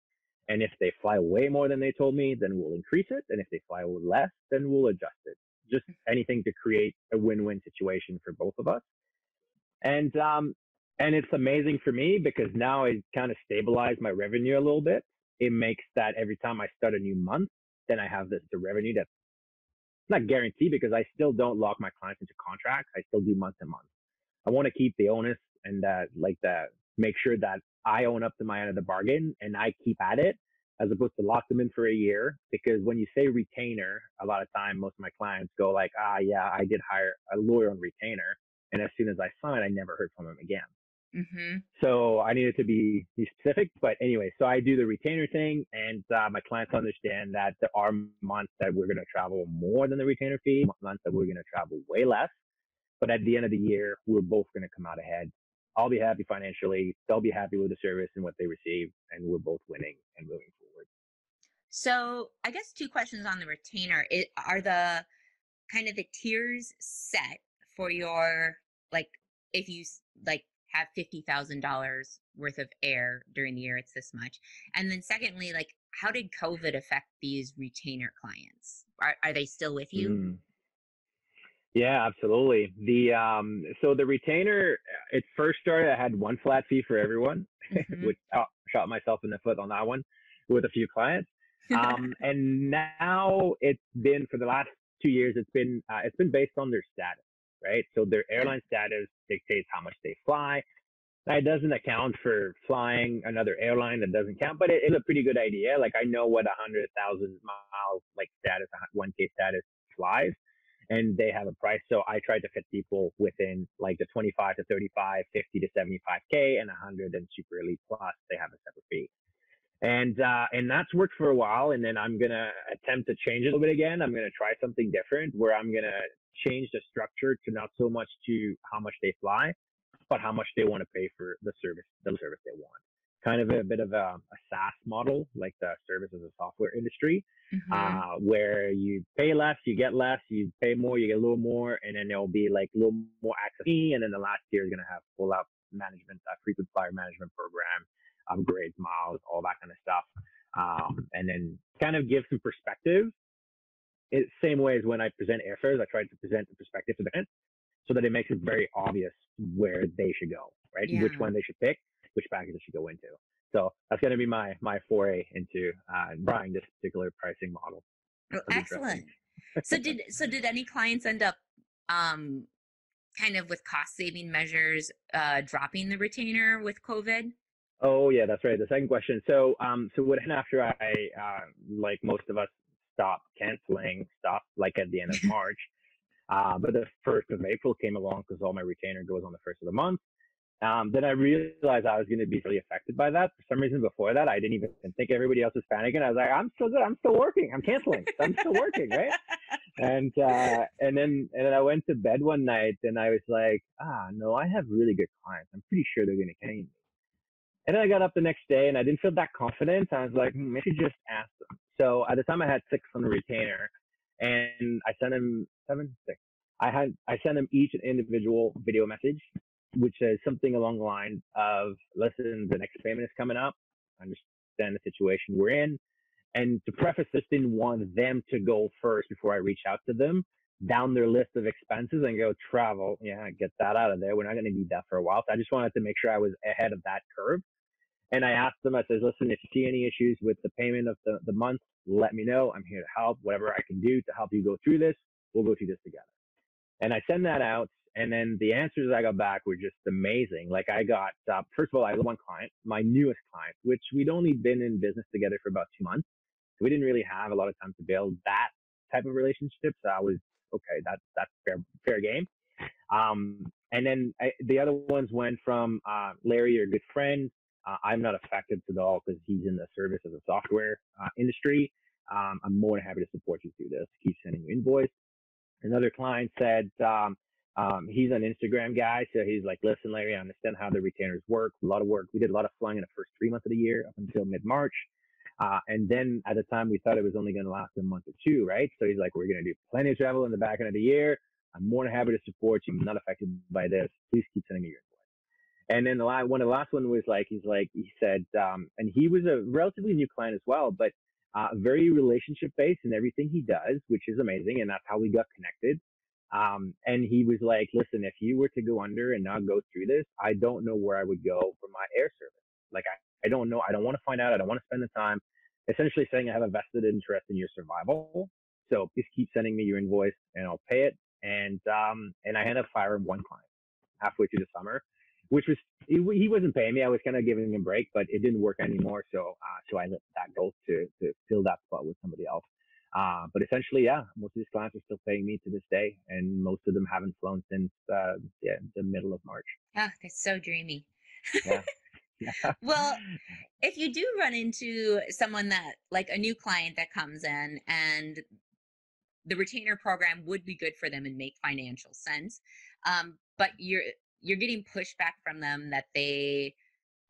And if they fly way more than they told me, then we'll increase it. And if they fly less, then we'll adjust it. Just anything to create a win-win situation for both of us. And um, and it's amazing for me because now it kind of stabilized my revenue a little bit. It makes that every time I start a new month, then I have this the revenue that's not guaranteed because I still don't lock my clients into contracts. I still do month to month. I want to keep the onus and that like that make sure that I own up to my end of the bargain and I keep at it as opposed to lock them in for a year. Because when you say retainer, a lot of time most of my clients go like, ah, yeah, I did hire a lawyer on retainer. And as soon as I sign, I never heard from him again. Mhm. So I needed to be, be specific. But anyway, so I do the retainer thing, and uh, my clients understand that there are months that we're going to travel more than the retainer fee, months that we're going to travel way less. But at the end of the year, we're both going to come out ahead. I'll be happy financially. They'll be happy with the service and what they receive, and we're both winning and moving forward. So I guess two questions on the retainer. It, are the kind of the tiers set for your like if you like have fifty thousand dollars worth of air during the year, it's this much. And then secondly, like how did COVID affect these retainer clients? Are are they still with you? Mm. Yeah, absolutely. The um, so the retainer, it first started. I had one flat fee for everyone, mm-hmm. which shot myself in the foot on that one with a few clients. Um, and now it's been for the last two years. It's been uh, it's been based on their status, right? So their airline status dictates how much they fly. That doesn't account for flying another airline. That doesn't count, but it is a pretty good idea. Like I know what a hundred thousand miles like status, one K status flies and they have a price. So I tried to fit people within like the 25 to 35, 50 to 75K and 100 and super elite plus, they have a separate fee. And, uh, and that's worked for a while. And then I'm going to attempt to change it a little bit again. I'm going to try something different where I'm going to change the structure to not so much to how much they fly, but how much they want to pay for the service, the service they want kind of a bit of a, a SaaS model, like the service as a software industry, mm-hmm. uh, where you pay less, you get less, you pay more, you get a little more, and then there'll be like a little more access fee, and then the last tier is going to have full out management, uh, frequent flyer management program, upgrades, miles, all that kind of stuff, um, and then kind of give some perspective. It, same way as when I present airfares, I try to present the perspective to the client so that it makes it very obvious where they should go, right? Yeah. Which one they should pick which package it should go into. So that's going to be my my foray into uh, buying this particular pricing model. Oh, excellent. so did so did any clients end up um, kind of with cost saving measures uh, dropping the retainer with COVID? Oh yeah, that's right. The second question. So um, so what happened after I uh, like most of us stopped canceling stuff like at the end of March. Uh, but the first of April came along because all my retainer goes on the first of the month. Um, then I realized I was going to be really affected by that. For some reason, before that, I didn't even think everybody else was panicking. I was like, I'm still good. I'm still working. I'm canceling. I'm still working, right? And uh, and then and then I went to bed one night and I was like, ah, no, I have really good clients. I'm pretty sure they're going to pay me. And then I got up the next day and I didn't feel that confident. I was like, hmm, maybe just ask them. So at the time, I had six on the retainer, and I sent them seven, six. I had I sent them each an individual video message which says something along the line of, listen, the next payment is coming up. Understand the situation we're in. And to preface this, didn't want them to go first before I reach out to them down their list of expenses and go travel. Yeah, get that out of there. We're not going to need that for a while. So I just wanted to make sure I was ahead of that curve. And I asked them, I says, listen, if you see any issues with the payment of the, the month, let me know. I'm here to help. Whatever I can do to help you go through this, we'll go through this together. And I send that out and then the answers I got back were just amazing. Like I got, uh, first of all, I had one client, my newest client, which we'd only been in business together for about two months. So we didn't really have a lot of time to build that type of relationship. So I was, okay, that, that's fair, fair game. Um, and then I, the other ones went from, uh, Larry, your good friend. Uh, I'm not affected at all because he's in the service of the software uh, industry. Um, I'm more than happy to support you through this. Keep sending you invoice. Another client said, um, um, he's an Instagram guy, so he's like, listen, Larry, I understand how the retainers work. A lot of work. We did a lot of flying in the first three months of the year up until mid March. Uh, and then at the time we thought it was only going to last a month or two, right? So he's like, we're going to do plenty of travel in the back end of the year. I'm more than happy to support you. I'm not affected by this. Please keep sending me your invoice. And then the last one, the last one was like, he's like, he said, um, and he was a relatively new client as well, but uh, very relationship based in everything he does, which is amazing. And that's how we got connected. Um, and he was like, listen, if you were to go under and not go through this, I don't know where I would go for my air service. Like, I, I don't know. I don't want to find out. I don't want to spend the time essentially saying I have a vested interest in your survival. So please keep sending me your invoice and I'll pay it. And, um, and I ended up firing one client halfway through the summer, which was, he, he wasn't paying me. I was kind of giving him a break, but it didn't work anymore. So, uh, so I let that go to, to fill that spot with somebody else. Uh, but essentially, yeah, most of these clients are still paying me to this day, and most of them haven't flown since uh, yeah, the middle of March. Ah, that's so dreamy. Yeah. yeah. well, if you do run into someone that, like a new client that comes in and the retainer program would be good for them and make financial sense, um, but you're you're getting pushback from them that they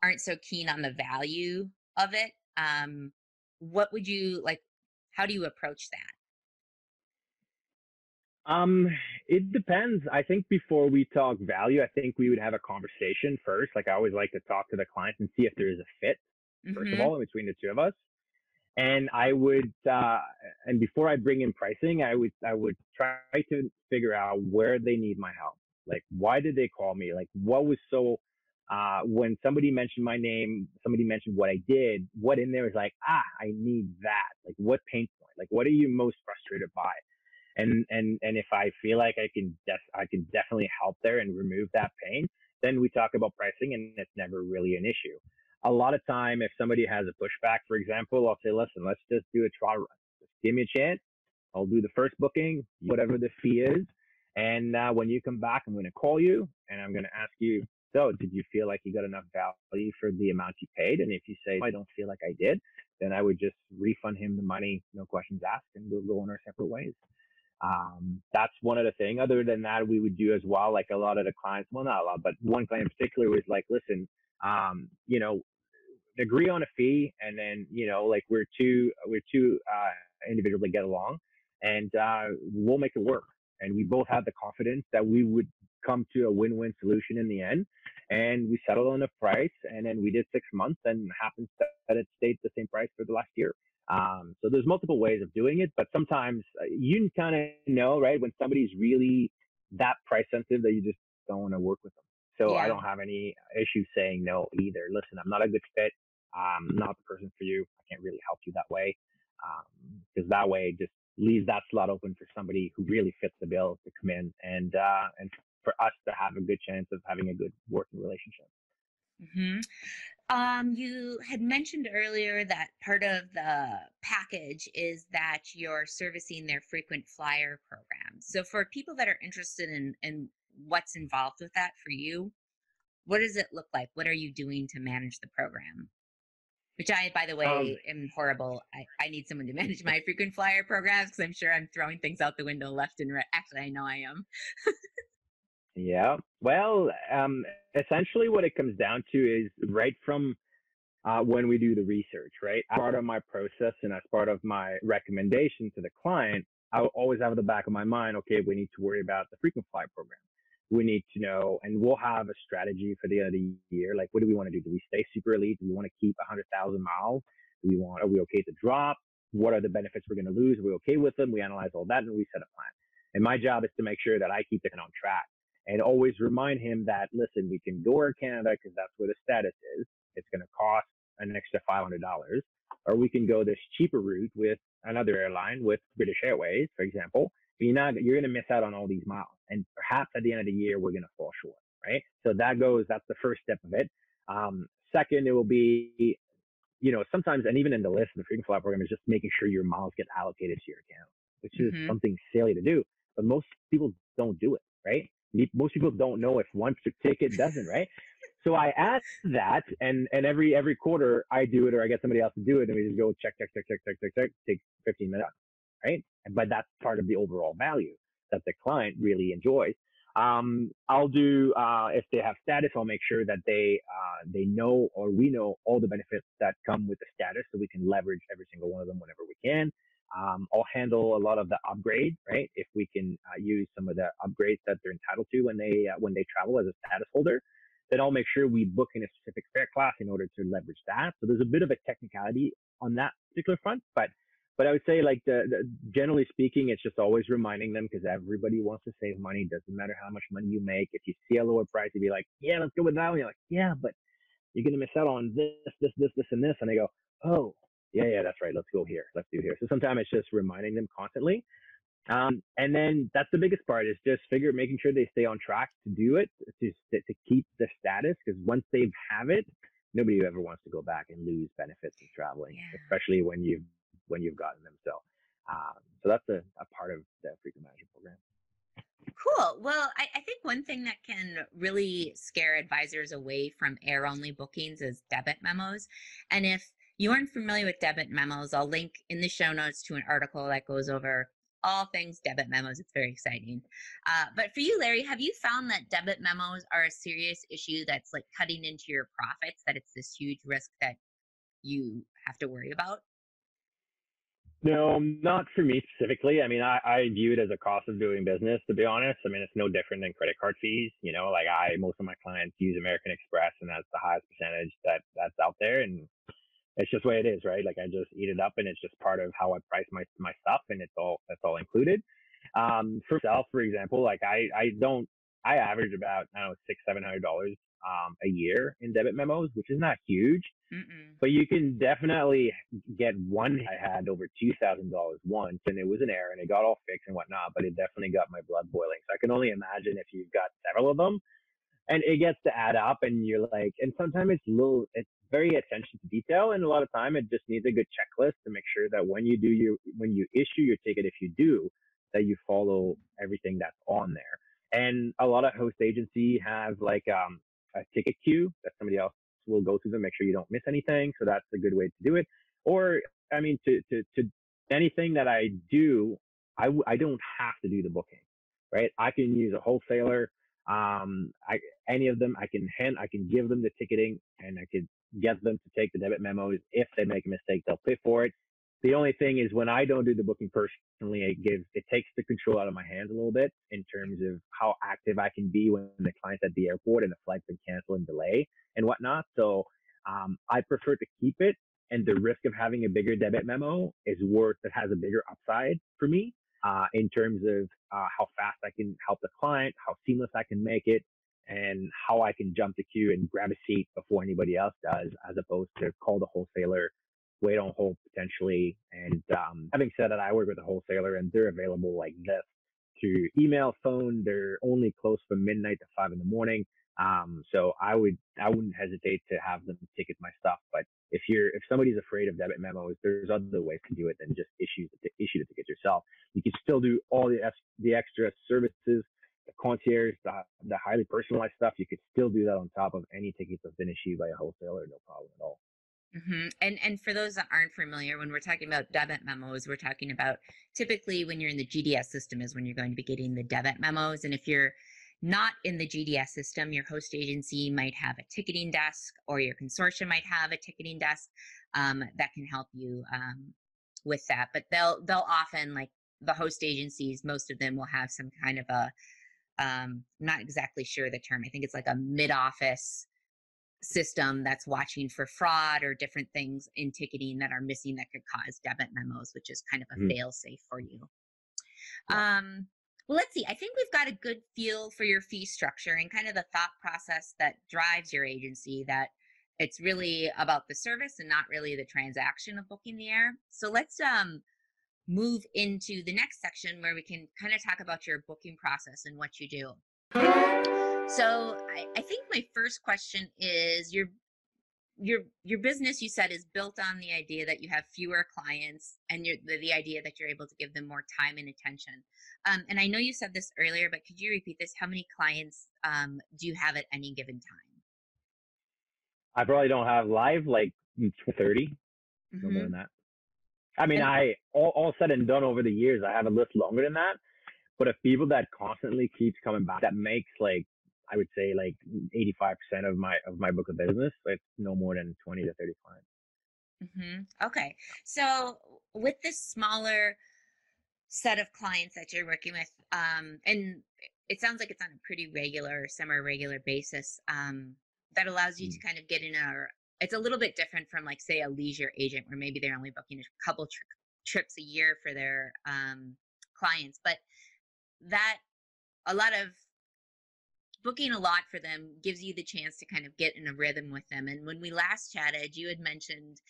aren't so keen on the value of it. Um, what would you like? How do you approach that? Um, it depends. I think before we talk value, I think we would have a conversation first. Like I always like to talk to the client and see if there is a fit, 1st Mhm. of all, in between the two of us. And I would, uh, and before I bring in pricing, I would, I would try to figure out where they need my help. Like, why did they call me? Like, what was so, uh, when somebody mentioned my name, somebody mentioned what I did, what in there is like, ah, I need that. Like, what pain point? Like, what are you most frustrated by? and and and if I feel like I can def- I can definitely help there and remove that pain, then we talk about pricing, and it's never really an issue. A lot of time, if somebody has a pushback, for example, I'll say, listen, let's just do a trial run. Just give me a chance. I'll do the first booking, whatever the fee is, and uh, when you come back, I'm going to call you and I'm going to ask you. So, did you feel like you got enough value for the amount you paid? And if you say I don't feel like I did, then I would just refund him the money, no questions asked, and we'll go on our separate ways um, that's one of the thing. Other than that, we would do as well. Like a lot of the clients, well, not a lot, but one client in particular was like, listen, um, you know, agree on a fee, and then you know, like we're two, we're two uh, individuals that get along, and uh, we'll make it work. And we both had the confidence that we would come to a win-win solution in the end. And we settled on a price, and then we did six months, and happens that it stayed the same price for the last year. Um, so there's multiple ways of doing it, but sometimes uh, you kind of know, right, when somebody's really that price sensitive that you just don't want to work with them. So Yeah. I don't have any issues saying no either. Listen, I'm not a good fit. I'm not the person for you. I can't really help you that way. Because that way just leaves that slot open for somebody who really fits the bill to come in and, uh, and for us to have a good chance of having a good working relationship. hmm Um, you had mentioned earlier that part of the package is that you're servicing their frequent flyer program. So for people that are interested in, in what's involved with that for you, what does it look like? What are you doing to manage the program? Which I, by the way, Um, am horrible. I, I need someone to manage my frequent flyer programs because I'm sure I'm throwing things out the window left and right. Actually, I know I am. Yeah. Well, um, essentially, what it comes down to is right from uh, when we do the research, right? As part of my process and as part of my recommendation to the client, I will always have at the back of my mind, okay, we need to worry about the frequent flyer program. We need to know, and we'll have a strategy for the end of the year. Like, what do we want to do? Do we stay super elite? Do we want to keep 100,000 miles? Do we want, are we okay to drop? What are the benefits we're going to lose? Are we okay with them? We analyze all that and we set a plan. And my job is to make sure that I keep it on track and always remind him that, listen, we can go Air Canada because that's where the status is. It's going to cost an extra $500. Or we can go this cheaper route with another airline, with British Airways, for example. You're not, you're going to miss out on all these miles. And perhaps at the end of the year, we're going to fall short, right? So that goes, that's the first step of it. Um, second, it will be, you know, sometimes, and even in the list, the frequent flyer program is just making sure your miles get allocated to your account, which is Mhm. something silly to do, but most people don't do it, right? Most people don't know if once one ticket doesn't, right? So I ask that, and and every every quarter I do it, or I get somebody else to do it, and we just go check, check, check, check, check, check, check, take 15 minutes, right? But that's part of the overall value that the client really enjoys. Um, I'll do uh, if they have status, I'll make sure that they uh, they know or we know all the benefits that come with the status, so we can leverage every single one of them whenever we can. Um, I'll handle a lot of the upgrade, right? If we can uh, use some of the upgrades that they're entitled to when they uh, when they travel as a status holder, then I'll make sure we book in a specific fare class in order to leverage that. So there's a bit of a technicality on that particular front, but but I would say like the, the generally speaking, it's just always reminding them because everybody wants to save money. Doesn't matter how much money you make. If you see a lower price, you'd be like, yeah, let's go with that one. You're like, yeah, but you're gonna miss out on this, this, this, this, and this. And they go, oh, yeah, yeah, that's right. Let's go here. Let's do here. So sometimes it's just reminding them constantly. Um, and then that's the biggest part is just figure making sure they stay on track to do it to to keep the status because once they have it, nobody ever wants to go back and lose benefits of traveling, Yeah. especially when you've when you've gotten them. So, um, so that's a, a part of the frequent management program. Cool. Well, I, I think one thing that can really scare advisors away from air only bookings is debit memos. And if you aren't familiar with debit memos, I'll link in the show notes to an article that goes over all things debit memos. It's very exciting. Uh, but for you, Larry, have you found that debit memos are a serious issue that's like cutting into your profits, that it's this huge risk that you have to worry about? No, not for me specifically. I mean, I, I view it as a cost of doing business, to be honest. I mean, it's no different than credit card fees. You know, like I, most of my clients use American Express and that's the highest percentage that that's out there. And it's just the way it is, right? Like I just eat it up and it's just part of how I price my, my stuff and it's all, that's all included. Um, for myself, for example, like I, I don't, I average about, I don't know, six, seven hundred dollars um, a year in debit memos, which is not huge, Mm-mm. but you can definitely get one. I had over two thousand dollars once, and it was an error, and it got all fixed and whatnot. But it definitely got my blood boiling. So I can only imagine if you've got several of them, and it gets to add up, and you're like, and sometimes it's little, it's very attention to detail, and a lot of time it just needs a good checklist to make sure that when you do your, when you issue your ticket, if you do, that you follow everything that's on there. And a lot of host agency have like um, a ticket queue that somebody else will go through them, make sure you don't miss anything. So that's a good way to do it. Or, I mean, to, to, to anything that I do, I, I don't have to do the booking, right? I can use a wholesaler. Um, I, any of them, I can hand, I can give them the ticketing and I could get them to take the debit memos. If they make a mistake, they'll pay for it. The only thing is when I don't do the booking personally, it gives, it takes the control out of my hands a little bit in terms of how active I can be when the client's at the airport and the flight's been canceled and delay and whatnot. So, um, I prefer to keep it and the risk of having a bigger debit memo is worth, it has a bigger upside for me, uh, in terms of, uh, how fast I can help the client, how seamless I can make it, and how I can jump the queue and grab a seat before anybody else does, as opposed to call the wholesaler wait on hold potentially. And um, having said that, I work with a wholesaler and they're available like this to email, phone. They're only closed from midnight to five in the morning. Um, so I would, I wouldn't hesitate to have them ticket my stuff. But if you're, if somebody's afraid of debit memos, there's other ways to do it than just issue the, issue the ticket yourself. You can still do all the, the extra services, the concierge, the, the highly personalized stuff. You could still do that on top of any tickets that's been issued by a wholesaler. No problem at all. Mm-hmm. And and for those that aren't familiar, when we're talking about debit memos, we're talking about typically when you're in the GDS system is when you're going to be getting the debit memos. And if you're not in the GDS system, your host agency might have a ticketing desk, or your consortium might have a ticketing desk um, that can help you um, with that. But they'll they'll often like the host agencies, most of them will have some kind of a um, I'm not exactly sure the term. I think it's like a mid office system that's watching for fraud or different things in ticketing that are missing that could cause debit memos, which is kind of a mm. fail safe for you. Yeah. Um, well, let's see. I think we've got a good feel for your fee structure and kind of the thought process that drives your agency that it's really about the service and not really the transaction of booking the air. So let's um, move into the next section where we can kind of talk about your booking process and what you do. So I, I think my first question is your your your business you said is built on the idea that you have fewer clients and the, the idea that you're able to give them more time and attention um, and i know you said this earlier but could you repeat this how many clients um, do you have at any given time i probably don't have live like 30 mm-hmm. no more mm-hmm. than that i mean and, i all, all said and done over the years i have a list longer than that but if people that constantly keeps coming back that makes like I would say like 85% of my of my book of business. It's no more than 20 to 30 clients. Mm-hmm. Okay. So with this smaller set of clients that you're working with, um, and it sounds like it's on a pretty regular, semi-regular basis, um, that allows you mm. to kind of get in a. It's a little bit different from like say a leisure agent where maybe they're only booking a couple tri- trips a year for their um, clients, but that a lot of booking a lot for them gives you the chance to kind of get in a rhythm with them. And when we last chatted, you had mentioned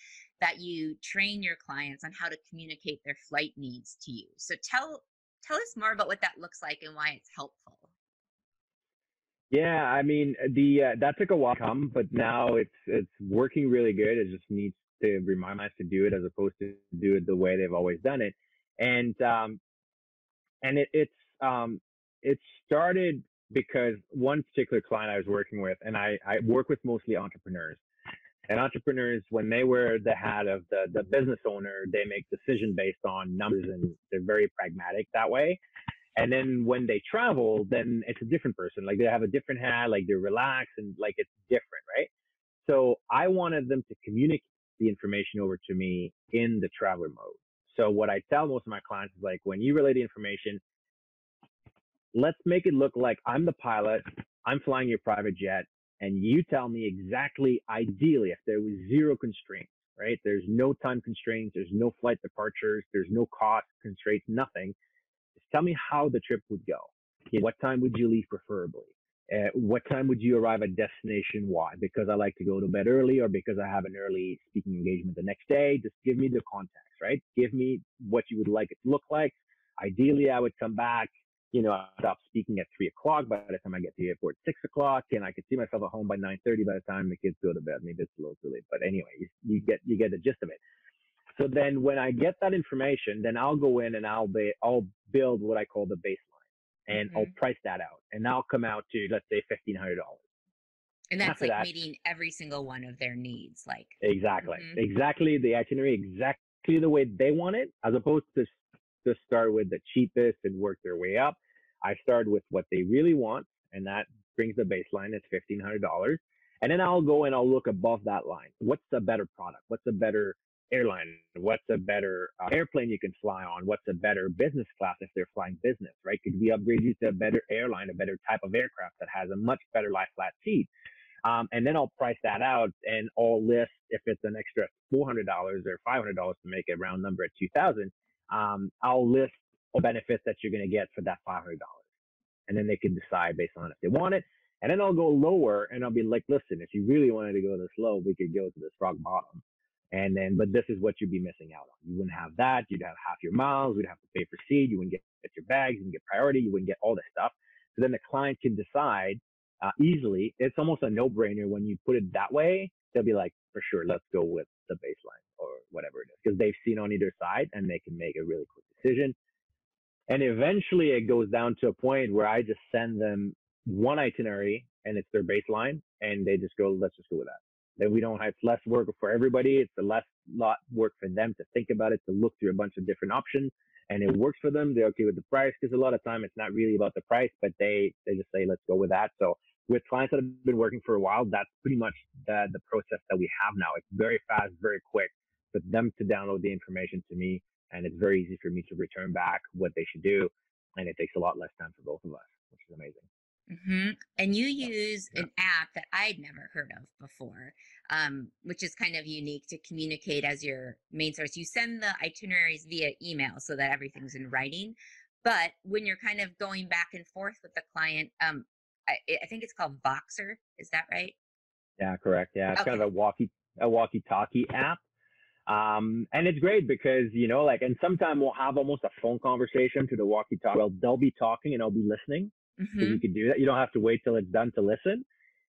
that you train your clients on how to communicate their flight needs to you. So tell tell us more about what that looks like and why it's helpful. Yeah, I mean the uh, that took a while to come, but now it's it's working really good. It just needs to remind us to do it as opposed to do it the way they've always done it, and um, and it, it's um, it started because one particular client I was working with, and I, I work with mostly entrepreneurs. And entrepreneurs, when they wear the hat of the, the business owner, they make decision based on numbers and they're very pragmatic that way. And then when they travel, then it's a different person. Like they have a different hat, like they're relaxed and like it's different, right? So I wanted them to communicate the information over to me in the traveler mode. So what I tell most of my clients is like, when you relay the information, let's make it look like I'm the pilot, I'm flying your private jet, and you tell me exactly, ideally, if there was zero constraints, right? There's no time constraints, there's no flight departures, there's no cost constraints, nothing. Just tell me how the trip would go. What time would you leave preferably? Uh, what time would you arrive at destination? Why? Because I like to go to bed early or because I have an early speaking engagement the next day. Just give me the context, right? Give me what you would like it to look like. Ideally, I would come back, you know, I stop speaking at three o'clock by the time I get to the airport, six o'clock, and I could see myself at home by 9.30 by the time the kids go to bed. Maybe it's a little too late, but anyway, you, you get, you get the gist of it. So then when I get that information, then I'll go in and I'll be, I'll build what I call the baseline and mm-hmm. I'll price that out and I'll come out to, let's say $1,500. And that's After like that, meeting every single one of their needs. Like exactly, mm-hmm. exactly the itinerary, exactly the way they want it, as opposed to to start with the cheapest and work their way up. I start with what they really want, and that brings the baseline at fifteen hundred dollars. And then I'll go and I'll look above that line. What's a better product? What's a better airline? What's a better uh, airplane you can fly on? What's a better business class if they're flying business, right? Could we upgrade you to a better airline, a better type of aircraft that has a much better lie flat seat? Um, and then I'll price that out and I'll list if it's an extra $400 or $500 to make a round number at 2000 um, I'll list benefits that you're going to get for that $500. And then they can decide based on if they want it. And then I'll go lower and I'll be like, listen, if you really wanted to go this low, we could go to this rock bottom. And then, but this is what you'd be missing out on. You wouldn't have that. You'd have half your miles. We'd have to pay for seed. You wouldn't get, get your bags. You wouldn't get priority. You wouldn't get all this stuff. So then the client can decide uh, easily. It's almost a no brainer when you put it that way. They'll be like, for sure, let's go with the baseline or whatever it is because they've seen on either side and they can make a really quick decision. And eventually it goes down to a point where I just send them one itinerary and it's their baseline and they just go, let's just go with that. Then we don't have less work for everybody. It's a less lot work for them to think about it, to look through a bunch of different options and it works for them. They're okay with the price because a lot of time it's not really about the price, but they, they just say, let's go with that. So with clients that have been working for a while, that's pretty much the, the process that we have now. It's very fast, very quick for them to download the information to me. And it's very easy for me to return back what they should do. And it takes a lot less time for both of us, which is amazing. Mm-hmm. And you use yeah. an app that I'd never heard of before, um, which is kind of unique to communicate as your main source. You send the itineraries via email so that everything's in writing. But when you're kind of going back and forth with the client, um, I, I think it's called Voxer. Is that right? Yeah, correct. Yeah, it's okay. kind of a walkie a walkie talkie app. Um, and it's great because, you know, like, and sometimes we'll have almost a phone conversation to the walkie talkie. Well, they'll be talking and I'll be listening. Mm-hmm. So you can do that. You don't have to wait till it's done to listen.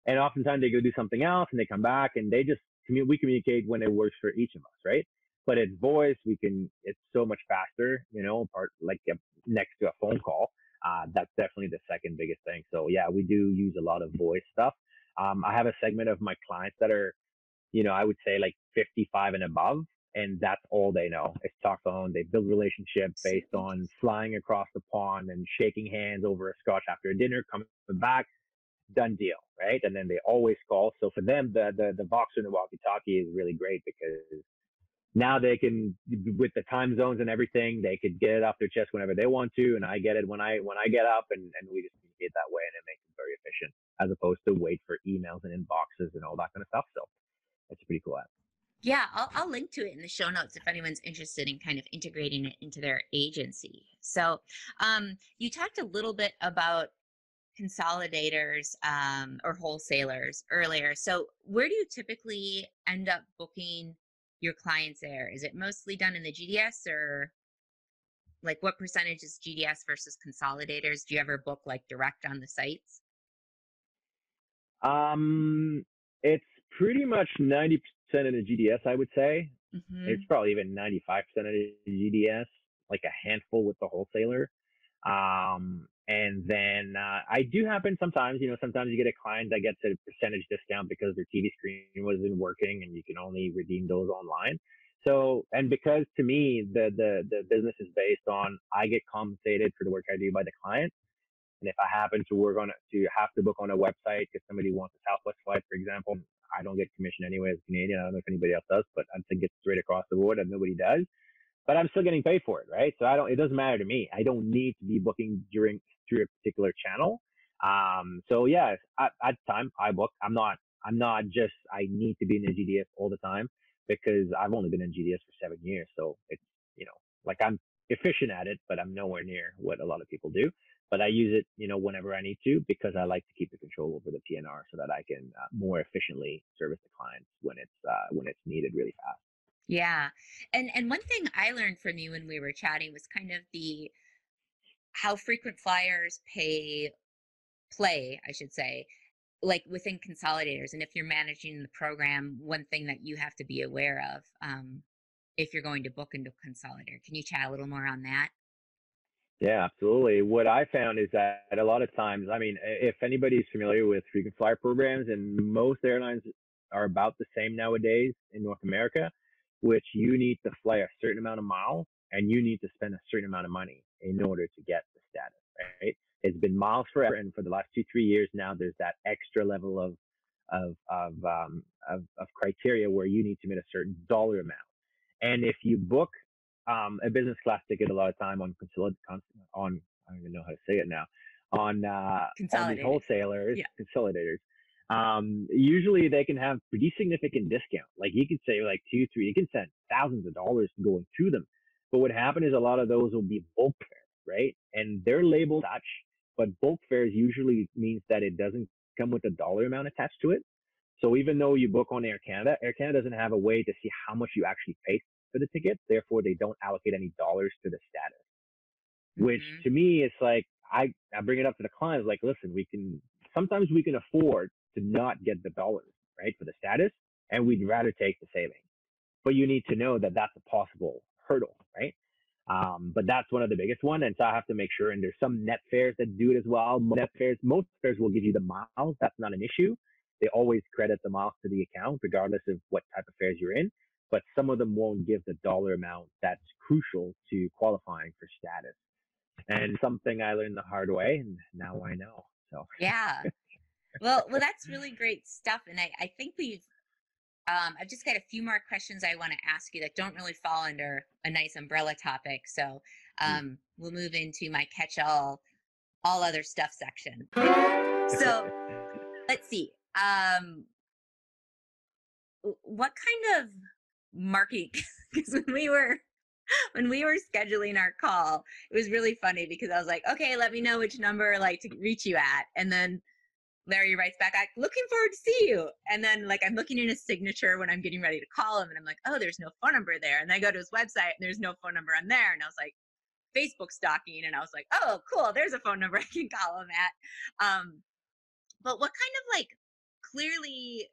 And oftentimes they go do something else and they come back and they just commu- we communicate when it works for each of us, right? But it's voice. We can, it's so much faster, you know, part like next to a phone call. Uh, that's definitely the second biggest thing. So yeah, we do use a lot of voice stuff. Um, I have a segment of my clients that are, you know, I would say like 55 and above, and that's all they know. It's talk phone. They build relationships based on flying across the pond and shaking hands over a scotch after a dinner, coming back, done deal, right? And then they always call. So for them, the the the Voxer and the walkie-talkie is really great because now they can with the time zones and everything they could get it off their chest whenever they want to and i get it when i when i get up and, and we just communicate that way and it makes it very efficient as opposed to wait for emails and inboxes and all that kind of stuff so it's a pretty cool app yeah I'll, I'll link to it in the show notes if anyone's interested in kind of integrating it into their agency so um, you talked a little bit about consolidators um, or wholesalers earlier so where do you typically end up booking your clients there? Is it mostly done in the GDS or like what percentage is GDS versus consolidators? Do you ever book like direct on the sites? Um, it's pretty much 90% in the GDS, I would say. Mm-hmm. It's probably even 95% of the GDS, like a handful with the wholesaler. Um, and then uh, I do happen sometimes, you know, sometimes you get a client that gets a percentage discount because their TV screen wasn't working and you can only redeem those online. So, and because to me, the, the, the business is based on I get compensated for the work I do by the client. And if I happen to work on to have to book on a website because somebody wants a Southwest flight, for example, I don't get commission anyway as a Canadian. I don't know if anybody else does, but I think it's straight across the board and nobody does. but I'm still getting paid for it, right? So I don't. It doesn't matter to me. I don't need to be booking during through a particular channel. Um, so yeah, at, at time I book. I'm not. I'm not just. I need to be in a GDS all the time because I've only been in GDS for seven years. So it's you know like I'm efficient at it, but I'm nowhere near what a lot of people do. But I use it, you know, whenever I need to because I like to keep the control over the PNR so that I can uh, more efficiently service the clients when it's uh, when it's needed really fast. Yeah. And and one thing I learned from you when we were chatting was kind of the how frequent flyers pay play, I should say, like within consolidators. And if you're managing the program, one thing that you have to be aware of um, if you're going to book into consolidator. Can you chat a little more on that? Yeah, absolutely. What I found is that a lot of times, I mean, if anybody's familiar with frequent flyer programs, and most airlines are about the same nowadays in North America, which you need to fly a certain amount of miles and you need to spend a certain amount of money in order to get the status, right? It's been miles forever, and for the last two, three years now, there's that extra level of of of um, of, of criteria where you need to meet a certain dollar amount. And if you book um, a business class ticket a lot of time on consolid on I don't even know how to say it now on uh, on these wholesalers, yeah. consolidators, um, usually they can have pretty significant discount. Like you could say like two, three, you can send thousands of dollars going to them. But what happened is a lot of those will be bulk fares, right? And they're labeled such, but bulk fares usually means that it doesn't come with a dollar amount attached to it. So even though you book on Air Canada, Air Canada doesn't have a way to see how much you actually pay for the ticket. Therefore, they don't allocate any dollars to the status. Mm-hmm. Which to me, it's like I, I bring it up to the clients, like, listen, we can sometimes we can afford to not get the dollars, right, for the status, and we'd rather take the savings. But you need to know that that's a possible hurdle, right? Um, but that's one of the biggest one. And so I have to make sure, and there's some net fares that do it as well. Net fares, most fares will give you the miles. That's not an issue. They always credit the miles to the account, regardless of what type of fares you're in. But some of them won't give the dollar amount that's crucial to qualifying for status. And something I learned the hard way, and now I know. So yeah, well, well, that's really great stuff, and I, I think we've. Um, I've just got a few more questions I want to ask you that don't really fall under a nice umbrella topic. So mm. um, we'll move into my catch-all, all other stuff section. So let's see. Um, what kind of marketing? Because when we were when we were scheduling our call, it was really funny because I was like, okay, let me know which number like to reach you at, and then Larry writes back, I'm looking forward to see you. And then like I'm looking in his signature when I'm getting ready to call him and I'm like, oh, there's no phone number there. And I go to his website and there's no phone number on there. And I was like, Facebook stalking. And I was like, oh, cool, there's a phone number I can call him at. Um, but what kind of like clearly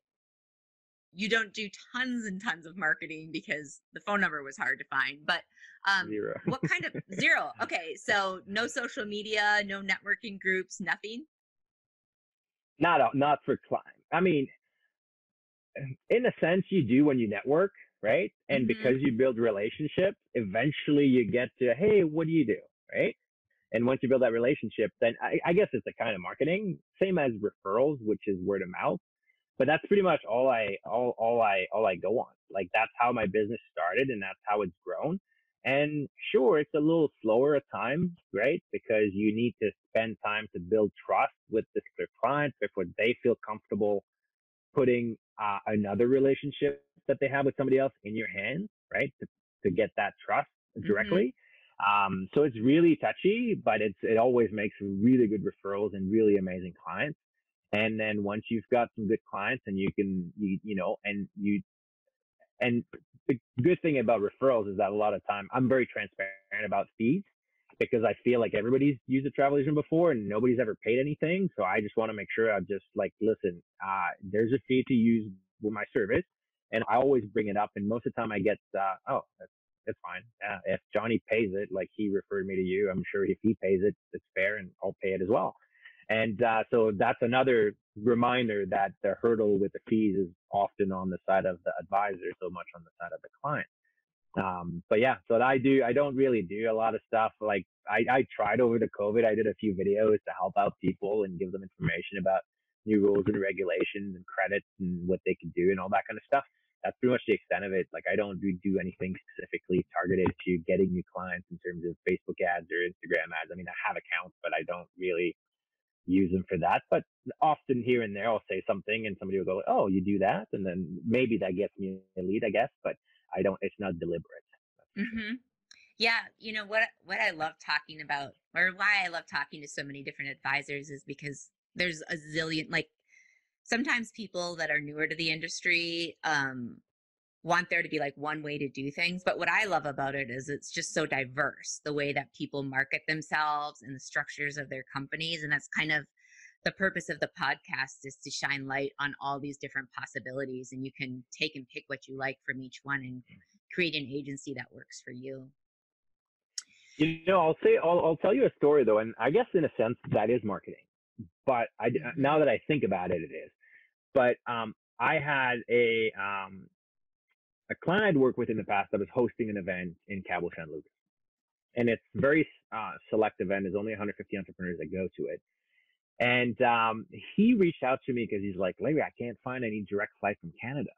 you don't do tons and tons of marketing because the phone number was hard to find. But um, zero. what kind of zero? Okay, so no social media, no networking groups, nothing. Not not for climb. I mean, in a sense, you do when you network, right? And mm-hmm. because you build relationships, eventually you get to, hey, what do you do, right? And once you build that relationship, then I, I guess it's a kind of marketing, same as referrals, which is word of mouth. But that's pretty much all I all all I all I go on. Like that's how my business started, and that's how it's grown. And sure, it's a little slower at times, right? Because you need to spend time to build trust with this client before they feel comfortable putting uh, another relationship that they have with somebody else in your hands, right? To, to get that trust mm-hmm. directly. Mm-hmm. Um, so it's really touchy, but it's, it always makes really good referrals and really amazing clients. And then once you've got some good clients and you can, you, you know, and you, and the good thing about referrals is that a lot of time I'm very transparent about fees because I feel like everybody's used a travel agent before and nobody's ever paid anything. So I just want to make sure I'm just like, listen, uh, there's a fee to use my service. And I always bring it up. And most of the time I get, uh, oh, that's, that's fine. Uh, if Johnny pays it, like he referred me to you, I'm sure if he pays it, it's fair and I'll pay it as well. And uh, so that's another reminder that the hurdle with the fees is often on the side of the advisor, so much on the side of the client. Um, but yeah, so I do, I don't really do a lot of stuff. Like I, I tried over the COVID, I did a few videos to help out people and give them information about new rules and regulations and credits and what they can do and all that kind of stuff. that's pretty much the extent of it. Like I don't do, do anything specifically targeted to getting new clients in terms of Facebook ads or Instagram ads. I mean, I have accounts, but I don't really use them for that. But often here and there, I'll say something and somebody will go, "Oh, you do that," and then maybe that gets me a lead, I guess. But I don't. It's not deliberate. Mm-hmm. Yeah, you know what what I love talking about, or why I love talking to so many different advisors, is because there's a zillion. Like sometimes people that are newer to the industry um, want there to be like one way to do things. But what I love about it is it's just so diverse the way that people market themselves and the structures of their companies. And that's kind of the purpose of the podcast is to shine light on all these different possibilities. And you can take and pick what you like from each one and create an agency that works for you. You know, I'll say, I'll, I'll tell you a story though. And I guess in a sense that is marketing, but I, mm-hmm. now that I think about it, it is, but, um, I had a, um, a client I'd worked with in the past that was hosting an event in Cabo San Lucas. And it's very uh, select event. There's only 150 entrepreneurs that go to it. And um, he reached out to me because he's like, Larry, I can't find any direct flight from Canada.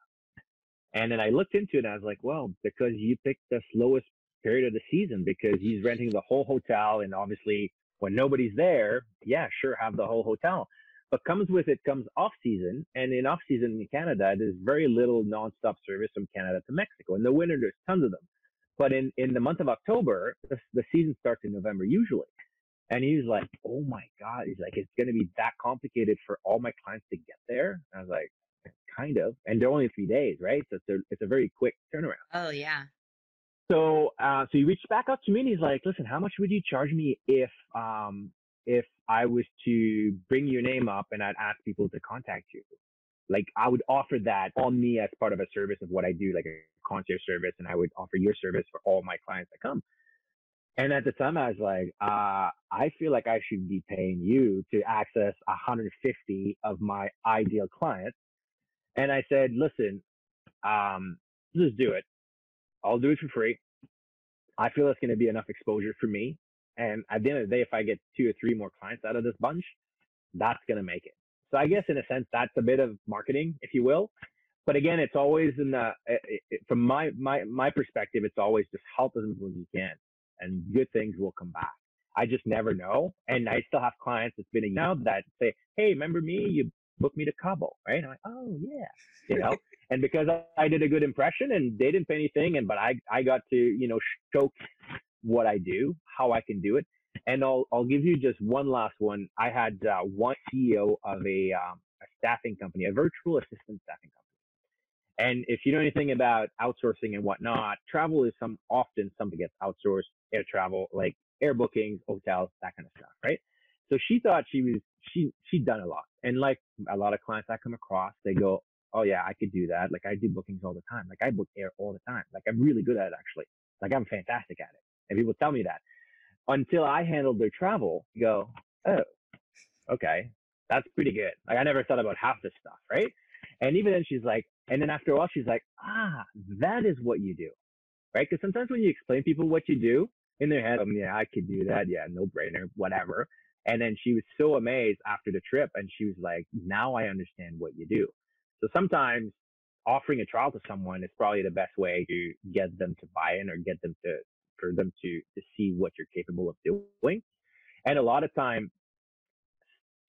And then I looked into it and I was like, well, because you picked the slowest period of the season because he's renting the whole hotel. And obviously, when nobody's there, yeah, sure, have the whole hotel. But comes with it comes off season, and in off season in Canada, there's very little nonstop service from Canada to Mexico. In the winter, there's tons of them. But in, in the month of October, the, the season starts in November usually. And he was like, "Oh my God!" He's like, "It's going to be that complicated for all my clients to get there." And I was like, "Kind of." And they're only three days, right? So it's a it's a very quick turnaround. Oh yeah. So uh, so he reached back up to me and he's like, "Listen, how much would you charge me if um if I was to bring your name up and I'd ask people to contact you. Like I would offer that on me as part of a service of what I do, like a concierge service, and I would offer your service for all my clients that come. And at the time, I was like, uh, I feel like I should be paying you to access 150 of my ideal clients. And I said, listen, um, just do it. I'll do it for free. I feel it's going to be enough exposure for me and at the end of the day, if I get two or three more clients out of this bunch, that's going to make it. So I guess in a sense, that's a bit of marketing, if you will. But again, it's always in the, it, it, from my, my, my perspective, it's always just help as much as you can and good things will come back. I just never know. And I still have clients that's been now that say, Hey, remember me? You booked me to Cabo, right? And I'm like, Oh yeah, you know, and because I did a good impression and they didn't pay anything and, but I, I got to, you know, show what I do, how I can do it. And I'll, I'll give you just one last one. I had uh, one CEO of a, um, a staffing company, a virtual assistant staffing company. And if you know anything about outsourcing and whatnot, travel is some often something gets outsourced, air travel, like air bookings, hotels, that kind of stuff, right? So she thought she was she she'd done a lot. And like a lot of clients I come across, they go, Oh yeah, I could do that. Like I do bookings all the time. Like I book air all the time. Like I'm really good at it actually. Like I'm fantastic at it. And people tell me that until I handled their travel, go, oh, okay, that's pretty good. Like I never thought about half this stuff, right? And even then she's like, and then after a while she's like, ah, that is what you do, right? Because sometimes when you explain people what you do in their head, um, yeah, I could do that, yeah, no brainer, whatever. And then she was so amazed after the trip, and she was like, now I understand what you do. So sometimes offering a trial to someone is probably the best way to get them to buy in or get them to for them to to see what you're capable of doing. And a lot of time,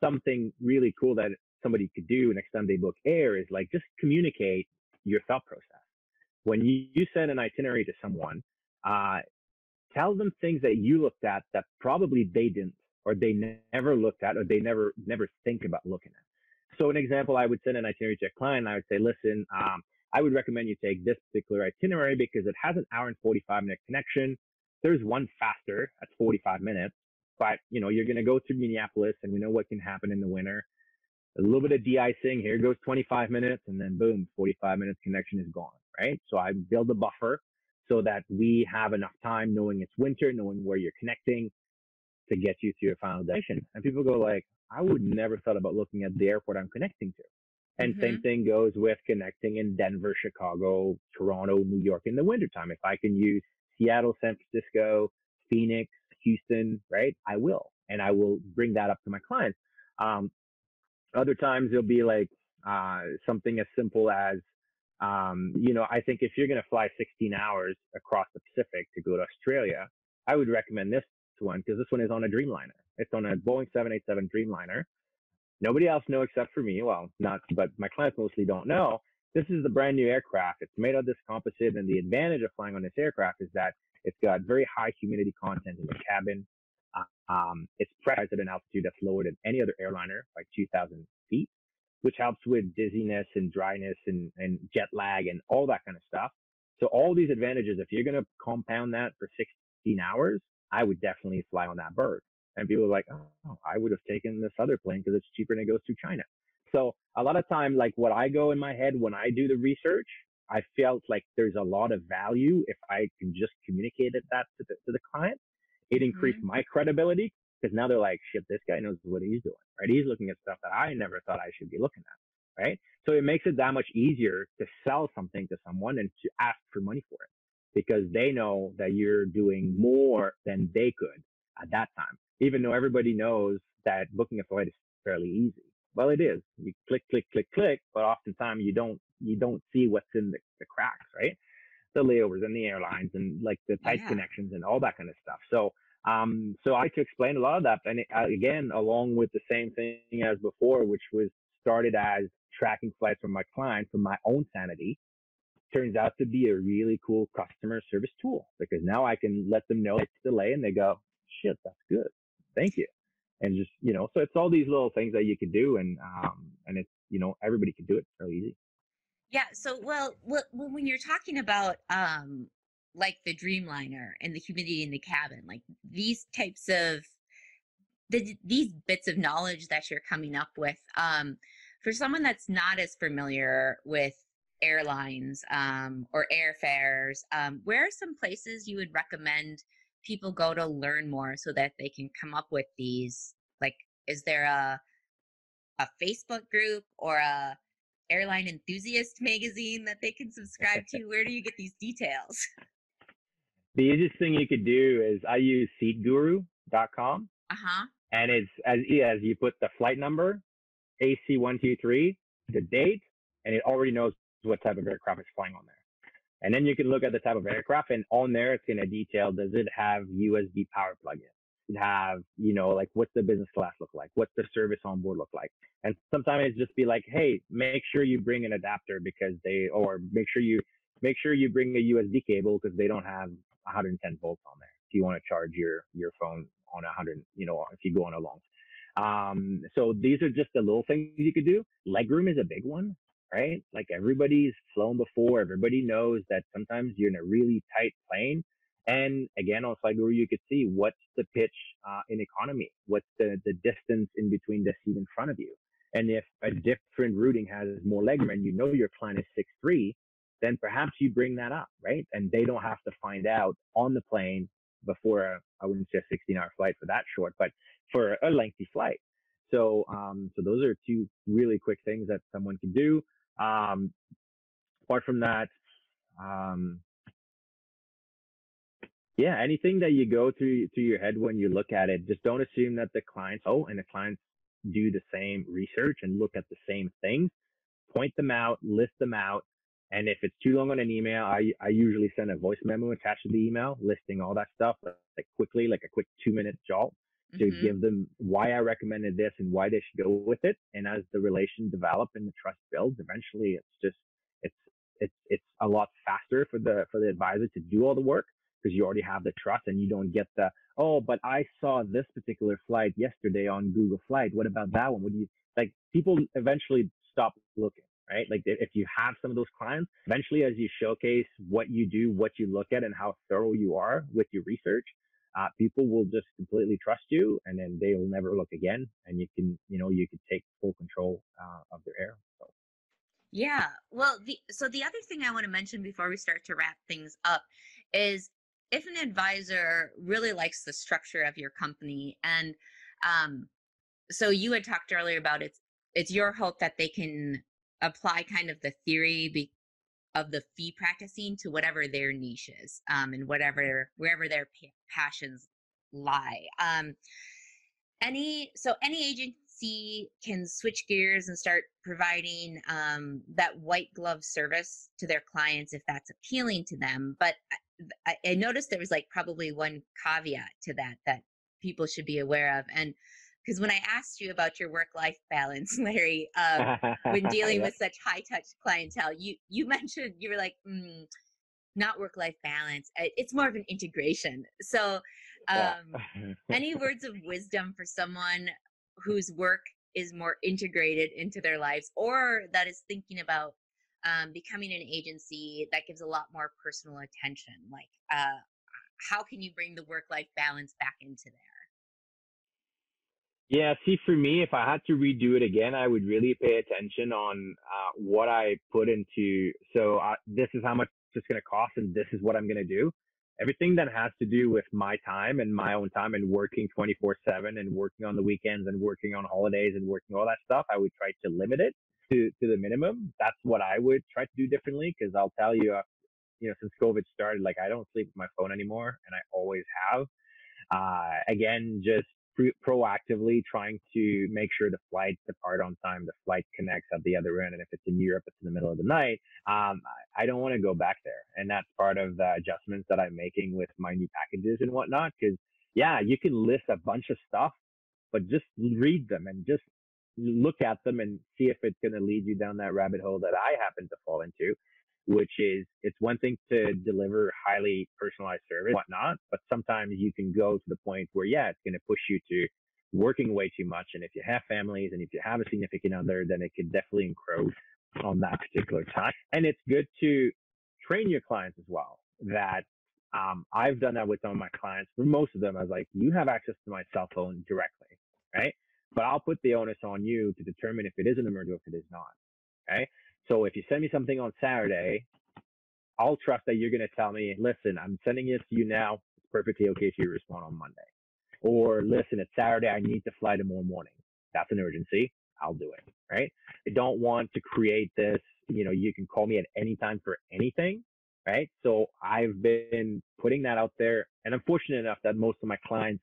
something really cool that somebody could do next time they book air is like just communicate your thought process. When you, you send an itinerary to someone, uh, tell them things that you looked at that probably they didn't, or they never looked at, or they never never think about looking at. So an example, I would send an itinerary to a client. I would say, listen, um, I would recommend you take this particular itinerary because it has an hour and 45 minute connection. There's one faster at 45 minutes, but you know, you're going to go through Minneapolis and we know what can happen in the winter. A little bit of de-icing. Here goes 25 minutes and then boom, 45 minutes connection is gone, right? So I build a buffer so that we have enough time knowing it's winter, knowing where you're connecting to get you to your final destination. And people go like, I would never thought about looking at the airport I'm connecting to. And mm-hmm. same thing goes with connecting in Denver, Chicago, Toronto, New York in the wintertime. If I can use Seattle, San Francisco, Phoenix, Houston, right? I will. And I will bring that up to my clients. Um, other times it'll be like, uh, something as simple as, Um, you know, I think if you're going to fly 16 hours across the Pacific to go to Australia, I would recommend this one because this one is on a Dreamliner. It's on a Boeing 787 Dreamliner. Nobody else knows except for me. Well, not, but my clients mostly don't know. This is the brand new aircraft. It's made of this composite, and the advantage of flying on this aircraft is that it's got very high humidity content in the cabin. Uh, um, it's pressurized at an altitude that's lower than any other airliner by 2,000 feet, which helps with dizziness and dryness and, and jet lag and all that kind of stuff. So all these advantages, if you're going to compound that for 16 hours, I would definitely fly on that bird. And people are like, oh, I would have taken this other plane because it's cheaper and it goes to China. So a lot of time, like what I go in my head when I do the research, I felt like there's a lot of value if I can just communicate that to the, to the client. It increased mm-hmm. my credibility because now they're like, shit, this guy knows what he's doing, right? He's looking at stuff that I never thought I should be looking at, right? So it makes it that much easier to sell something to someone and to ask for money for it because they know that you're doing more than they could at that time, even though everybody knows that booking a flight is fairly easy. Well, it is. You click, click, click, click, but oftentimes you don't you don't see what's in the, the cracks, right? The layovers and the airlines and like the tight yeah. connections and all that kind of stuff. So um, so I like to explain a lot of that, and it, uh, again, along with the same thing as before, which was started as tracking flights from my client for my own sanity, turns out to be a really cool customer service tool because now I can let them know it's delay and they go, shit, that's good. Thank you. And just you know so it's all these little things that you can do and um and it's you know everybody can do it really easy. Yeah so well when you're talking about um like the dreamliner and the humidity in the cabin like these types of the, these bits of knowledge that you're coming up with um for someone that's not as familiar with airlines um, or airfares um, where are some places you would recommend people go to learn more so that they can come up with these like is there a a facebook group or a airline enthusiast magazine that they can subscribe to? Where do you get these details? The easiest thing you could do is i use seatguru.com uh-huh. and it's as as you put the flight number ac123 the date and it already knows what type of aircraft is flying on there and then you can look at the type of aircraft and on there, it's going to detail, does it have USB power plug-in? It have, you know, like what's the business class look like? What's the service on board look like? And sometimes it's just be like, Hey, make sure you bring an adapter because they, or make sure you, make sure you bring a USB cable because they don't have 110 volts on there. If you want to charge your, your phone on 100, you know, if you go on a long um, so these are just the little things you could do. Legroom is a big one right? Like everybody's flown before. Everybody knows that sometimes you're in a really tight plane. And again, on FlightGuru, you could see what's the pitch uh, in economy, what's the, the distance in between the seat in front of you. And if a different routing has more legroom and you know your client is six three, then perhaps you bring that up, right? And they don't have to find out on the plane before a, I wouldn't say a 16 hour flight for that short, but for a lengthy flight. So, um, so those are two really quick things that someone can do. Um, apart from that, um, yeah, anything that you go through through your head when you look at it, just don't assume that the clients oh, and the clients do the same research and look at the same things. Point them out, list them out, and if it's too long on an email, I I usually send a voice memo attached to the email listing all that stuff like quickly, like a quick two minute jolt to mm-hmm. give them why I recommended this and why they should go with it. And as the relation develops and the trust builds, eventually it's just it's it's it's a lot faster for the for the advisor to do all the work because you already have the trust and you don't get the oh but I saw this particular flight yesterday on Google Flight. What about that one? What do you like? People eventually stop looking. Right. Like if you have some of those clients, eventually as you showcase what you do, what you look at and how thorough you are with your research, uh, people will just completely trust you and then they will never look again and you can you know you can take full control uh, of their air so. Yeah well the so the other thing i want to mention before we start to wrap things up is if an advisor really likes the structure of your company and um so you had talked earlier about it's it's your hope that they can apply kind of the theory be, of the fee practicing to whatever their niche is um, and whatever wherever their pa- passions lie um, any so any agency can switch gears and start providing um, that white glove service to their clients if that's appealing to them. But I, I noticed there was like probably one caveat to that that people should be aware of. And because when I asked you about your work life balance, Larry, um, when dealing with such high touch clientele, you you mentioned you were like, mm, not work life balance. It's more of an integration. So, um, any words of wisdom for someone whose work is more integrated into their lives, or that is thinking about um, becoming an agency that gives a lot more personal attention? Like, uh, how can you bring the work life balance back into there? Yeah, see, for me, if I had to redo it again, I would really pay attention on uh, what I put into. So uh, this is how much it's going to cost, and this is what I'm going to do. Everything that has to do with my time and my own time and working 24 7 and working on the weekends and working on holidays and working all that stuff, I would try to limit it to, to the minimum. That's what I would try to do differently because I'll tell you, uh, you know, since COVID started, like I don't sleep with my phone anymore and I always have. Uh, again, just proactively trying to make sure the flights depart on time, the flight connects at the other end. And if it's in Europe, it's in the middle of the night. Um, I don't want to go back there. And that's part of the adjustments that I'm making with my new packages and whatnot. Cause yeah, you can list a bunch of stuff, but just read them and just look at them and see if it's going to lead you down that rabbit hole that I happen to fall into which is it's one thing to deliver highly personalized service, whatnot, but sometimes you can go to the point where, yeah, it's going to push you to working way too much. And if you have families and if you have a significant other, then it could definitely encroach on that particular time. And it's good to train your clients as well that um, I've done that with some of my clients. For most of them, I was like, you have access to my cell phone directly, right? But I'll put the onus on you to determine if it is an emergency or if it is not. Okay. So if you send me something on Saturday, I'll trust that you're going to tell me, listen, I'm sending it to you now. It's perfectly okay if you respond on Monday. Or listen, it's Saturday. I need to fly tomorrow morning. That's an urgency. I'll do it. Right. I don't want to create this, you know, you can call me at any time for anything. Right. So I've been putting that out there and I'm fortunate enough that most of my clients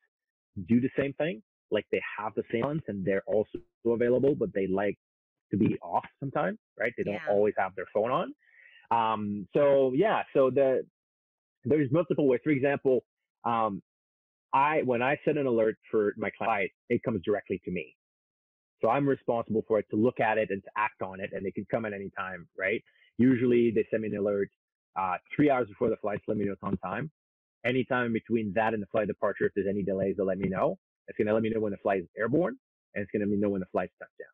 do the same thing. Like they have the same ones and they're also available, but they like to be off sometimes, right? They don't yeah. always have their phone on. Um, so yeah, so the there's multiple ways. For example, um, I when I set an alert for my client, it comes directly to me. So I'm responsible for it to look at it and to act on it, and it can come at any time, right? Usually they send me an alert uh, three hours before the flight to let me know it's on time. Anytime in between that and the flight departure, if there's any delays, they'll let me know. It's going to let me know when the flight is airborne, and it's going to let me know when the flight's touchdown.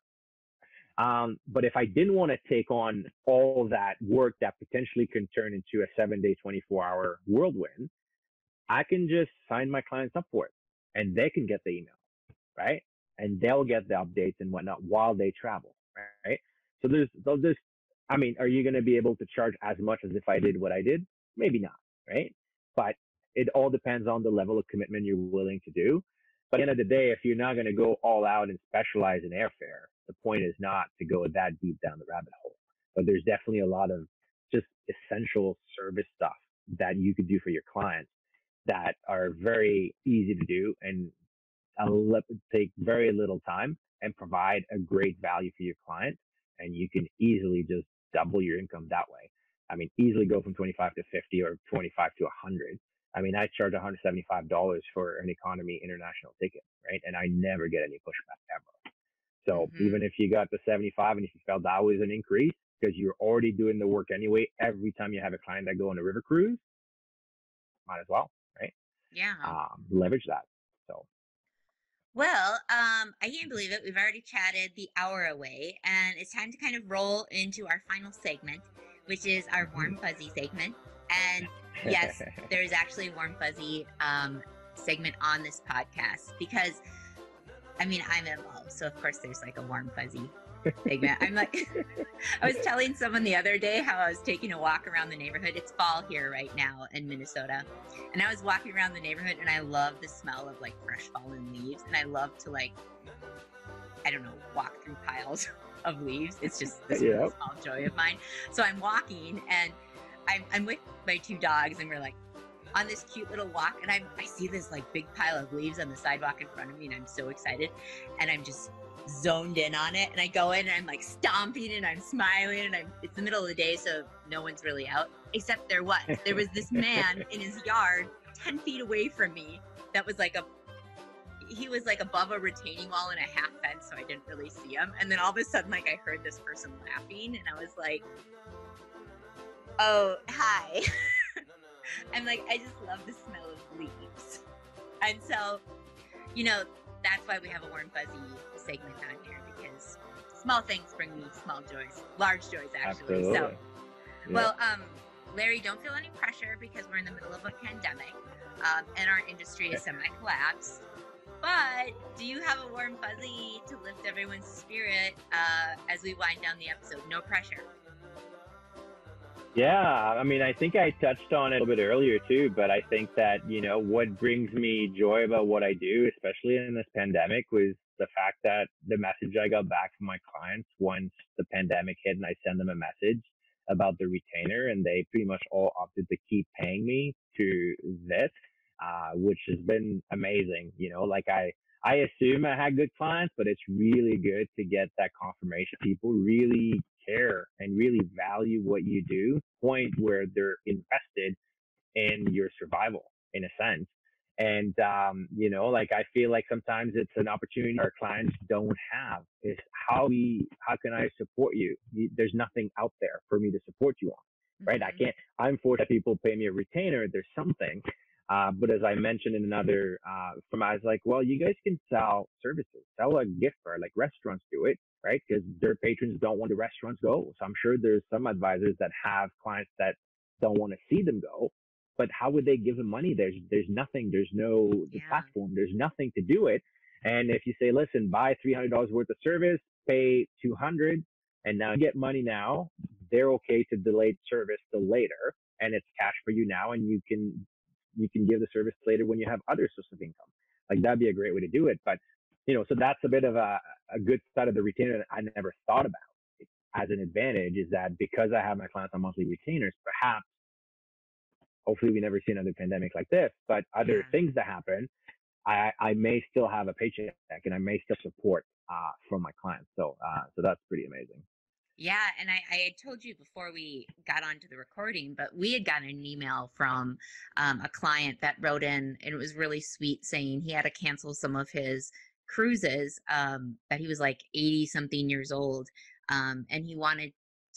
Um, but if I didn't want to take on all that work that potentially can turn into a seven day, 24 hour whirlwind, I can just sign my clients up for it and they can get the email, right? And they'll get the updates and whatnot while they travel, right? So there's, there's, I mean, are you going to be able to charge as much as if I did what I did? Maybe not, right? But it all depends on the level of commitment you're willing to do. But at the end of the day, if you're not going to go all out and specialize in airfare, the point is not to go that deep down the rabbit hole. But there's definitely a lot of just essential service stuff that you could do for your clients that are very easy to do and take very little time and provide a great value for your client. And you can easily just double your income that way. I mean, easily go from 25 to 50 or 25 to 100. I mean, I charge $175 for an economy international ticket, right? And I never get any pushback ever. So mm-hmm. even if you got the 75 and if you felt that was an increase because you're already doing the work anyway, every time you have a client that go on a river cruise, might as well, right? Yeah. Um, leverage that. So. Well, um, I can't believe it. We've already chatted the hour away, and it's time to kind of roll into our final segment, which is our mm-hmm. warm fuzzy segment. And yes, there is actually a warm fuzzy um, segment on this podcast because I mean, I'm involved, so of course there's like a warm fuzzy segment. I'm like, I was telling someone the other day how I was taking a walk around the neighborhood. It's fall here right now in Minnesota, and I was walking around the neighborhood, and I love the smell of like fresh fallen leaves, and I love to like, I don't know, walk through piles of leaves. It's just this yep. small joy of mine. So I'm walking, and I'm, I'm with my two dogs, and we're like on this cute little walk and I'm, I see this like big pile of leaves on the sidewalk in front of me and I'm so excited. And I'm just zoned in on it. And I go in and I'm like stomping and I'm smiling and I'm, it's the middle of the day, so no one's really out. Except there was. There was this man in his yard 10 feet away from me that was like a he was like above a retaining wall and a half fence, so I didn't really see him. And then all of a sudden, like I heard this person laughing, and I was like, "Oh, hi." I'm like, I just love the smell of leaves, and so, you know, that's why we have a warm fuzzy segment on here because small things bring me small joys, large joys actually. Absolutely. So, Yeah. well, um, Larry, don't feel any pressure because we're in the middle of a pandemic, um, and our industry is semi-collapsed. But do you have a warm fuzzy to lift everyone's spirit uh, as we wind down the episode? No pressure. Yeah, I mean, I think I touched on it a little bit earlier too, but I think that, you know, what brings me joy about what I do, especially in this pandemic, was the fact that the message I got back from my clients once the pandemic hit and I send them a message about the retainer and they pretty much all opted to keep paying me to this, uh, which has been amazing. You know, like I, I assume I had good clients, but it's really good to get that confirmation. People really care and really value what you do, point where they're invested in your survival in a sense. And, um, you know, like I feel like sometimes it's an opportunity our clients don't have is how we, how can I support you? There's nothing out there for me to support you on, right? I Mhm. can't, I'm forced that people pay me a retainer. There's something. Uh, but as I mentioned in another, uh, from I was like, well, you guys can sell services, sell a gift card, like restaurants do it, right? Because their patrons don't want the restaurants go. So I'm sure there's some advisors that have clients that don't want to see them go. But how would they give them money? There's there's nothing. There's no the Yeah. platform. There's nothing to do it. And if you say, listen, buy three hundred dollars worth of service, pay two hundred, and now get money now, they're okay to delay service till later, and it's cash for you now, and you can you can give the service later when you have other sources of income. Like that'd be a great way to do it. But you know, so that's a bit of a, a good side of the retainer that I never thought about as an advantage is that because I have my clients on monthly retainers, perhaps hopefully we never see another pandemic like this, but other Yeah. things that happen, I, I may still have a paycheck and I may still support uh, from my clients. So uh, so that's pretty amazing. Yeah, and I, I had told you before we got onto the recording, but we had gotten an email from um, a client that wrote in, and it was really sweet, saying he had to cancel some of his cruises. Um, that he was like eighty something years old, um, and he wanted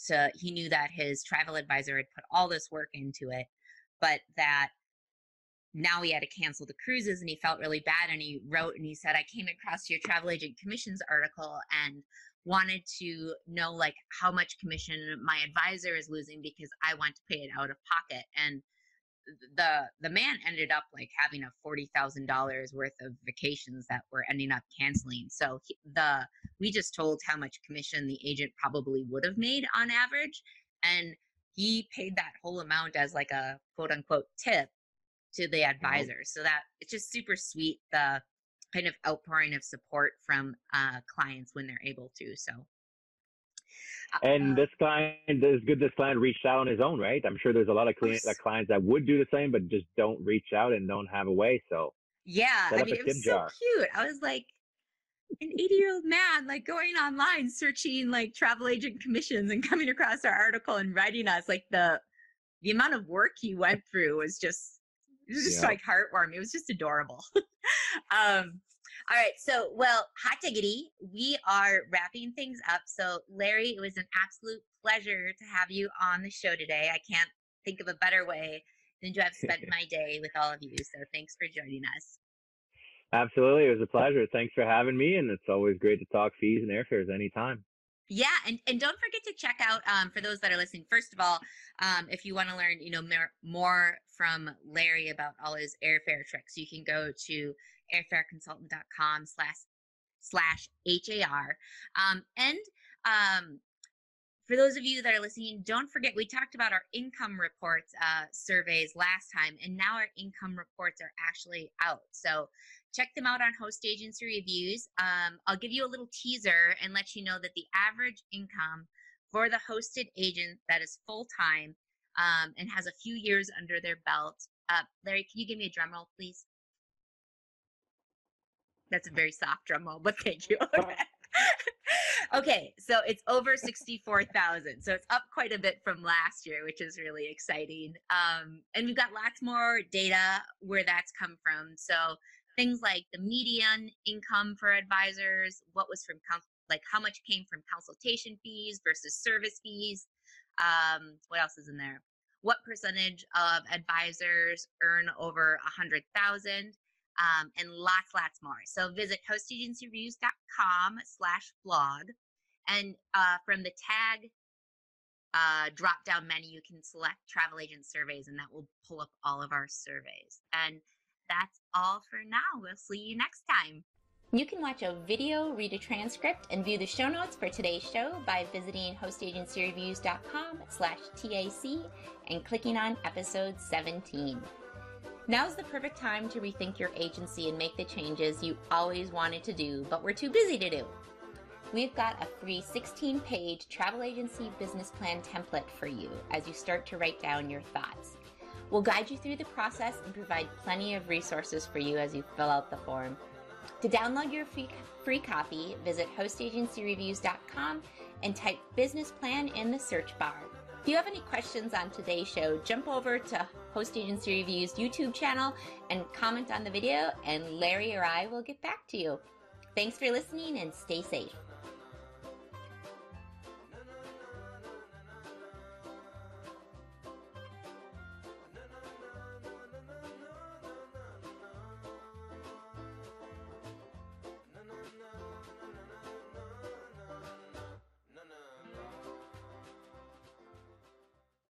to. He knew that his travel advisor had put all this work into it, but that now he had to cancel the cruises and he felt really bad and he wrote and he said i came across your travel agent commissions article and wanted to know like how much commission my advisor is losing because I want to pay it out of pocket and the the man ended up like having a forty thousand dollars worth of vacations that were ending up canceling. So he, the we just told how much commission the agent probably would have made on average, and he paid that whole amount as like a quote unquote tip to the mm-hmm. advisor. So that it's just super sweet. The kind of outpouring of support from uh, clients when they're able to. So, uh, And uh, this client, it's good this client reached out on his own, right? I'm sure there's a lot of client, course. uh, clients that would do the same, but just don't reach out and don't have a way. So yeah, I mean, it was tip so cute. I was like, an 80 year old man, like going online, searching like travel agent commissions and coming across our article and writing us like the the amount of work he went through was just it was just Yeah. like heartwarming. It was just adorable. um, all right, so well, hot diggity, we are wrapping things up. So Larry, it was an absolute pleasure to have you on the show today. I can't think of a better way than to have spent my day with all of you. So thanks for joining us. Absolutely. It was a pleasure. Thanks for having me. And it's always great to talk fees and airfares anytime. Yeah, and, and don't forget to check out um, for those that are listening. First of all, um, if you want to learn, you know, more, more from Larry about all his airfare tricks, you can go to airfareconsultant.com slash slash har. Um, and um, for those of you that are listening, don't forget we talked about our income reports uh, surveys last time, and now our income reports are actually out. So check them out on Host Agency Reviews. Um, I'll give you a little teaser and let you know that the average income for the hosted agent that is full time um, and has a few years under their belt. Uh, Larry, can you give me a drum roll, please? That's a very soft drum roll, but thank you. okay, so it's over 64,000. So it's up quite a bit from last year, which is really exciting. Um, and we've got lots more data where that's come from. So things like the median income for advisors, what was from like how much came from consultation fees versus service fees. Um, what else is in there? What percentage of advisors earn over a hundred thousand? um, and lots, lots more. So visit hostagencyreviews.com slash blog. And uh, from the tag uh, drop down menu, you can select travel agent surveys, and that will pull up all of our surveys. And that's all for now. We'll see you next time. You can watch a video, read a transcript, and view the show notes for today's show by visiting hostagencyreviews.com slash TAC and clicking on episode 17. Now's the perfect time to rethink your agency and make the changes you always wanted to do, but were too busy to do. We've got a free 16 page travel agency business plan template for you as you start to write down your thoughts. We'll guide you through the process and provide plenty of resources for you as you fill out the form. To download your free, free copy, visit hostagencyreviews.com and type business plan in the search bar. If you have any questions on today's show, jump over to Host Agency Reviews YouTube channel and comment on the video, and Larry or I will get back to you. Thanks for listening and stay safe.